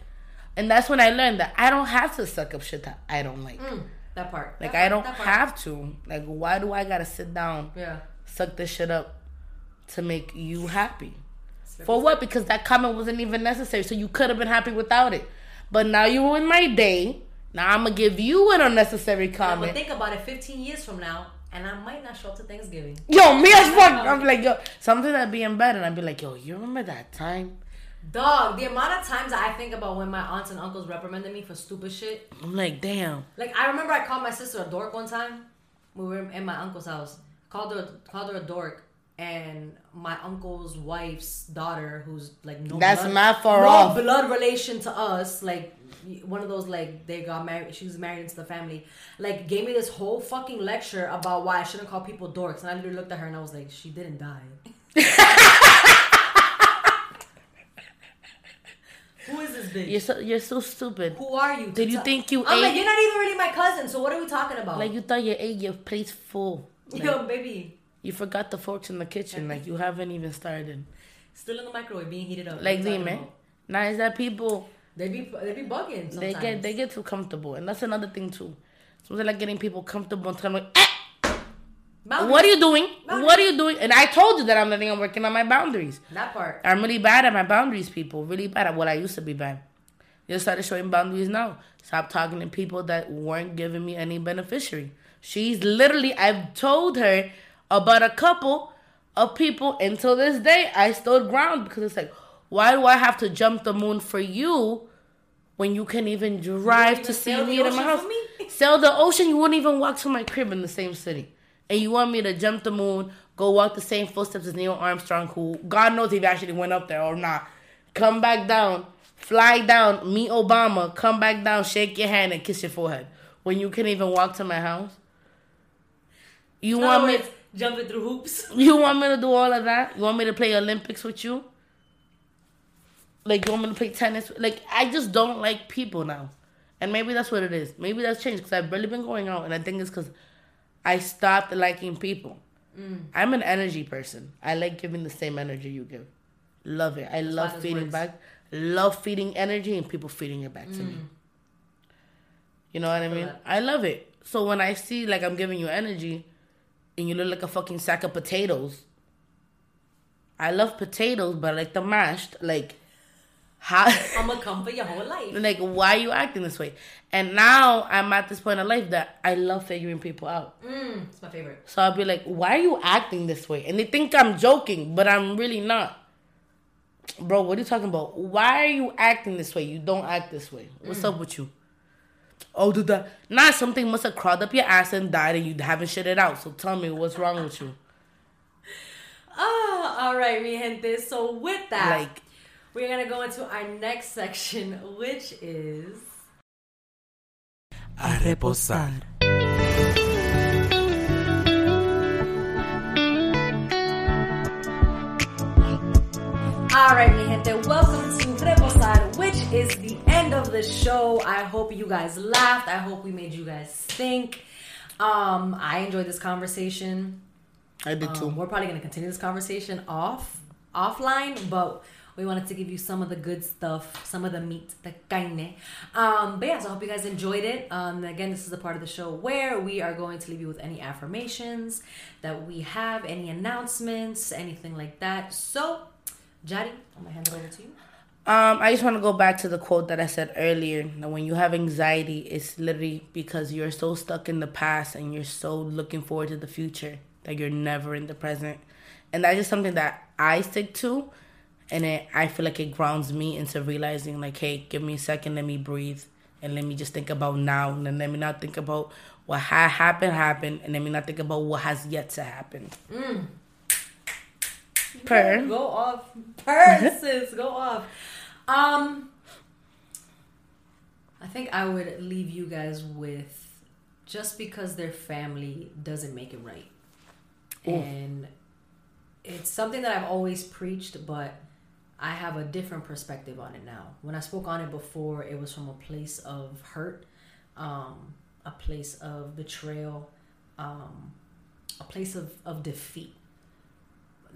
And that's when I learned that I don't have to suck up shit that I don't like. Mm, that part. Like That I part, don't have to. Like why do I gotta sit down, Yeah. suck this shit up to make you happy? For what? Because that comment wasn't even necessary. So you could have been happy without it. But now you ruined my day. Now I'm gonna give you an unnecessary comment. I'm think about it 15 years from now, and I might not show up to Thanksgiving. Yo, me as fuck. I'm like, yo, something that be in bed, and I'd be like, yo, you remember that time? Dog, the amount of times I think about when my aunts and uncles reprimanded me for stupid shit. I'm like, damn. Like I remember I called my sister a dork one time. We were in my uncle's house. Called her called her a dork. And my uncle's wife's daughter, who's like no That's blood, not far no off. blood relation to us, like one of those like they got married. She was married into the family. Like gave me this whole fucking lecture about why I shouldn't call people dorks, and I literally looked at her and I was like, she didn't die. Who is this bitch? You're so you're so stupid. Who are you? Did you think you? I'm like you're not even really my cousin. So what are we talking about? Like you thought you ate your plate's full. Like, Yo, baby, you forgot the forks in the kitchen. Like you haven't even started. still in the microwave being heated up. Like me, man. Now is that people They be they be bugging. Sometimes. they get they get too comfortable, and that's another thing too. Something like getting people comfortable and telling like, eh, Boundaries. what are you doing? Boundaries. What are you doing? And I told you that I'm letting I'm working on my boundaries. That part. I'm really bad at my boundaries, people. Really bad at what I used to be bad. Just started showing boundaries now. Stop talking to people that weren't giving me any beneficiary. She's literally, I've told her about a couple of people until this day. I stood ground because it's like, why do I have to jump the moon for you when you can even drive even to see me to my house? Sail the ocean, you wouldn't even walk to my crib in the same city. And you want me to jump the moon, go walk the same footsteps as Neil Armstrong, who God knows if he actually went up there or not. Come back down, fly down, meet Obama, come back down, shake your hand and kiss your forehead. When you can't even walk to my house. You want me words, jumping through hoops. you want me to do all of that? You want me to play Olympics with you? Like you want me to play tennis? Like I just don't like people now, and maybe that's what it is. Maybe that's changed because I've really been going out, and I think it's because I stopped liking people. I'm an energy person. I like giving the same energy you give. Love it. I love feeding back. Love feeding energy and people feeding it back to me. You know what I mean? that. I love it. So when I see like I'm giving you energy and you look like a fucking sack of potatoes, I love potatoes, but I like the mashed. Like, how? I'm gonna come for your whole life. like, why are you acting this way? And now I'm at this point in life that I love figuring people out. Mm, it's my favorite. So I'll be like, why are you acting this way? And they think I'm joking, but I'm really not. Bro, what are you talking about? Why are you acting this way? You don't act this way. What's up with you? Oh, did that? Nah, something must have crawled up your ass and died and you haven't shit it out. So tell me what's wrong with you. Ah, all right, mi gente. So with that, Like, we're gonna go into our next section, which is A reposar. All right, mi gente, welcome to Reposar, which is the end of the show. I hope you guys laughed. I hope we made you guys think. Um, I enjoyed this conversation. I did Um, too. we're probably going to continue this conversation off offline, but we wanted to give you some of the good stuff, some of the meat, the carne. Um, but yeah, so I hope you guys enjoyed it. Um, again, this is the part of the show where we are going to leave you with any affirmations that we have, any announcements, anything like that. So, Jari, I'm gonna hand it over to you. Um, I just want to go back to the quote that I said earlier. That when you have anxiety, it's literally because you're so stuck in the past and you're so looking forward to the future that you're never in the present. And that's just something that I stick to. And it, I feel like it grounds me into realizing, like, hey, give me a second, let me breathe, and let me just think about now. And then let me not think about what ha- happened, happened, and let me not think about what has yet to happen. Per. Go off. Per, sis, go off. Um, I think I would leave you guys with just because their family doesn't make it right. And it's something that I've always preached, but I have a different perspective on it now. When I spoke on it before, it was from a place of hurt, um, a place of betrayal, um, a place of, of defeat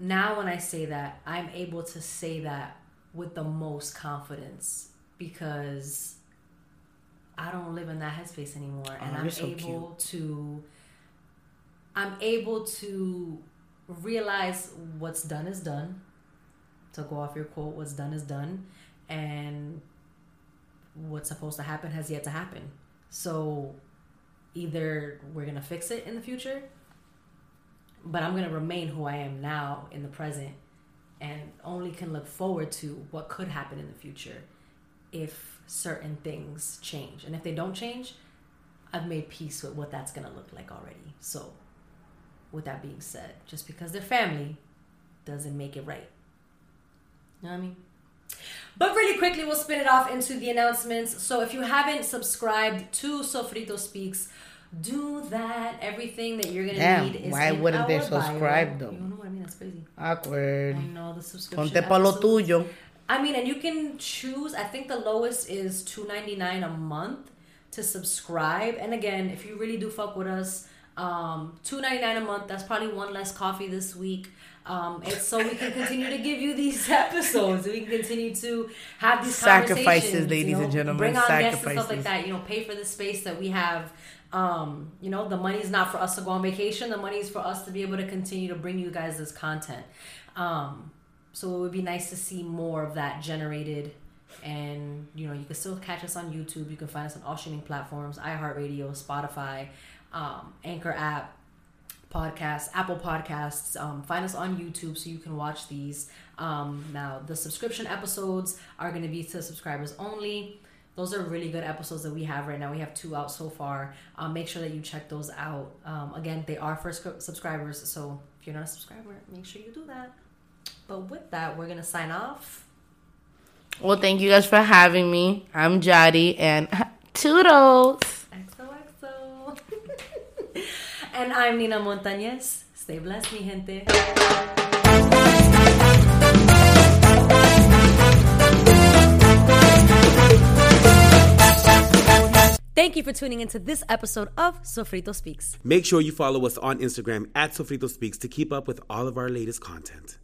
now when I say that, I'm able to say that with the most confidence because I don't live in that headspace anymore and Oh, I'm so able to I'm able to realize what's done is done. To go off your quote, what's done is done and what's supposed to happen has yet to happen. So either we're going to fix it in the future but I'm gonna remain who I am now in the present and only can look forward to what could happen in the future if certain things change. And if they don't change, I've made peace with what that's gonna look like already. So, with that being said, just because they're family doesn't make it right. You know what I mean? But really quickly, we'll spin it off into the announcements. So if you haven't subscribed to Sofrito Speaks, do that. Everything that you're gonna Damn, need is why in wouldn't they our bio. subscribe, though? You know what I mean? That's crazy. Awkward. I know the subscription. Ponte pa lo tuyo. I mean, and you can choose. I think the lowest is two ninety nine a month to subscribe. And again, if you really do fuck with us, um, two ninety nine a month. That's probably one less coffee this week. Um, it's so we can continue to give you these episodes. We can continue to have these Sacrifices, conversations, ladies you know, and gentlemen, Bring on guests and stuff sacrifices. like that. You know, pay for the space that we have. Um, you know, the money's not for us to go on vacation. The money's for us to be able to continue to bring you guys this content. Um, so it would be nice to see more of that generated. And you know, you can still catch us on YouTube. You can find us on all streaming platforms: iHeartRadio, Spotify, um, Anchor app, podcasts, Apple Podcasts. Um, find us on YouTube so you can watch these. Um, now, the subscription episodes are going to be to subscribers only. Those are really good episodes that we have right now. We have two out so far. Um, make sure that you check those out. Um, again, they are for scri- subscribers, so if you're not a subscriber, make sure you do that. But with that, we're gonna sign off. Well, thank you guys for having me. I'm Jody and toodles. XOXO. and I'm Nina Montañez. Stay blessed, mi gente. Thank you for tuning into this episode of Sofrito Speaks. Make sure you follow us on Instagram at Sofrito Speaks to keep up with all of our latest content.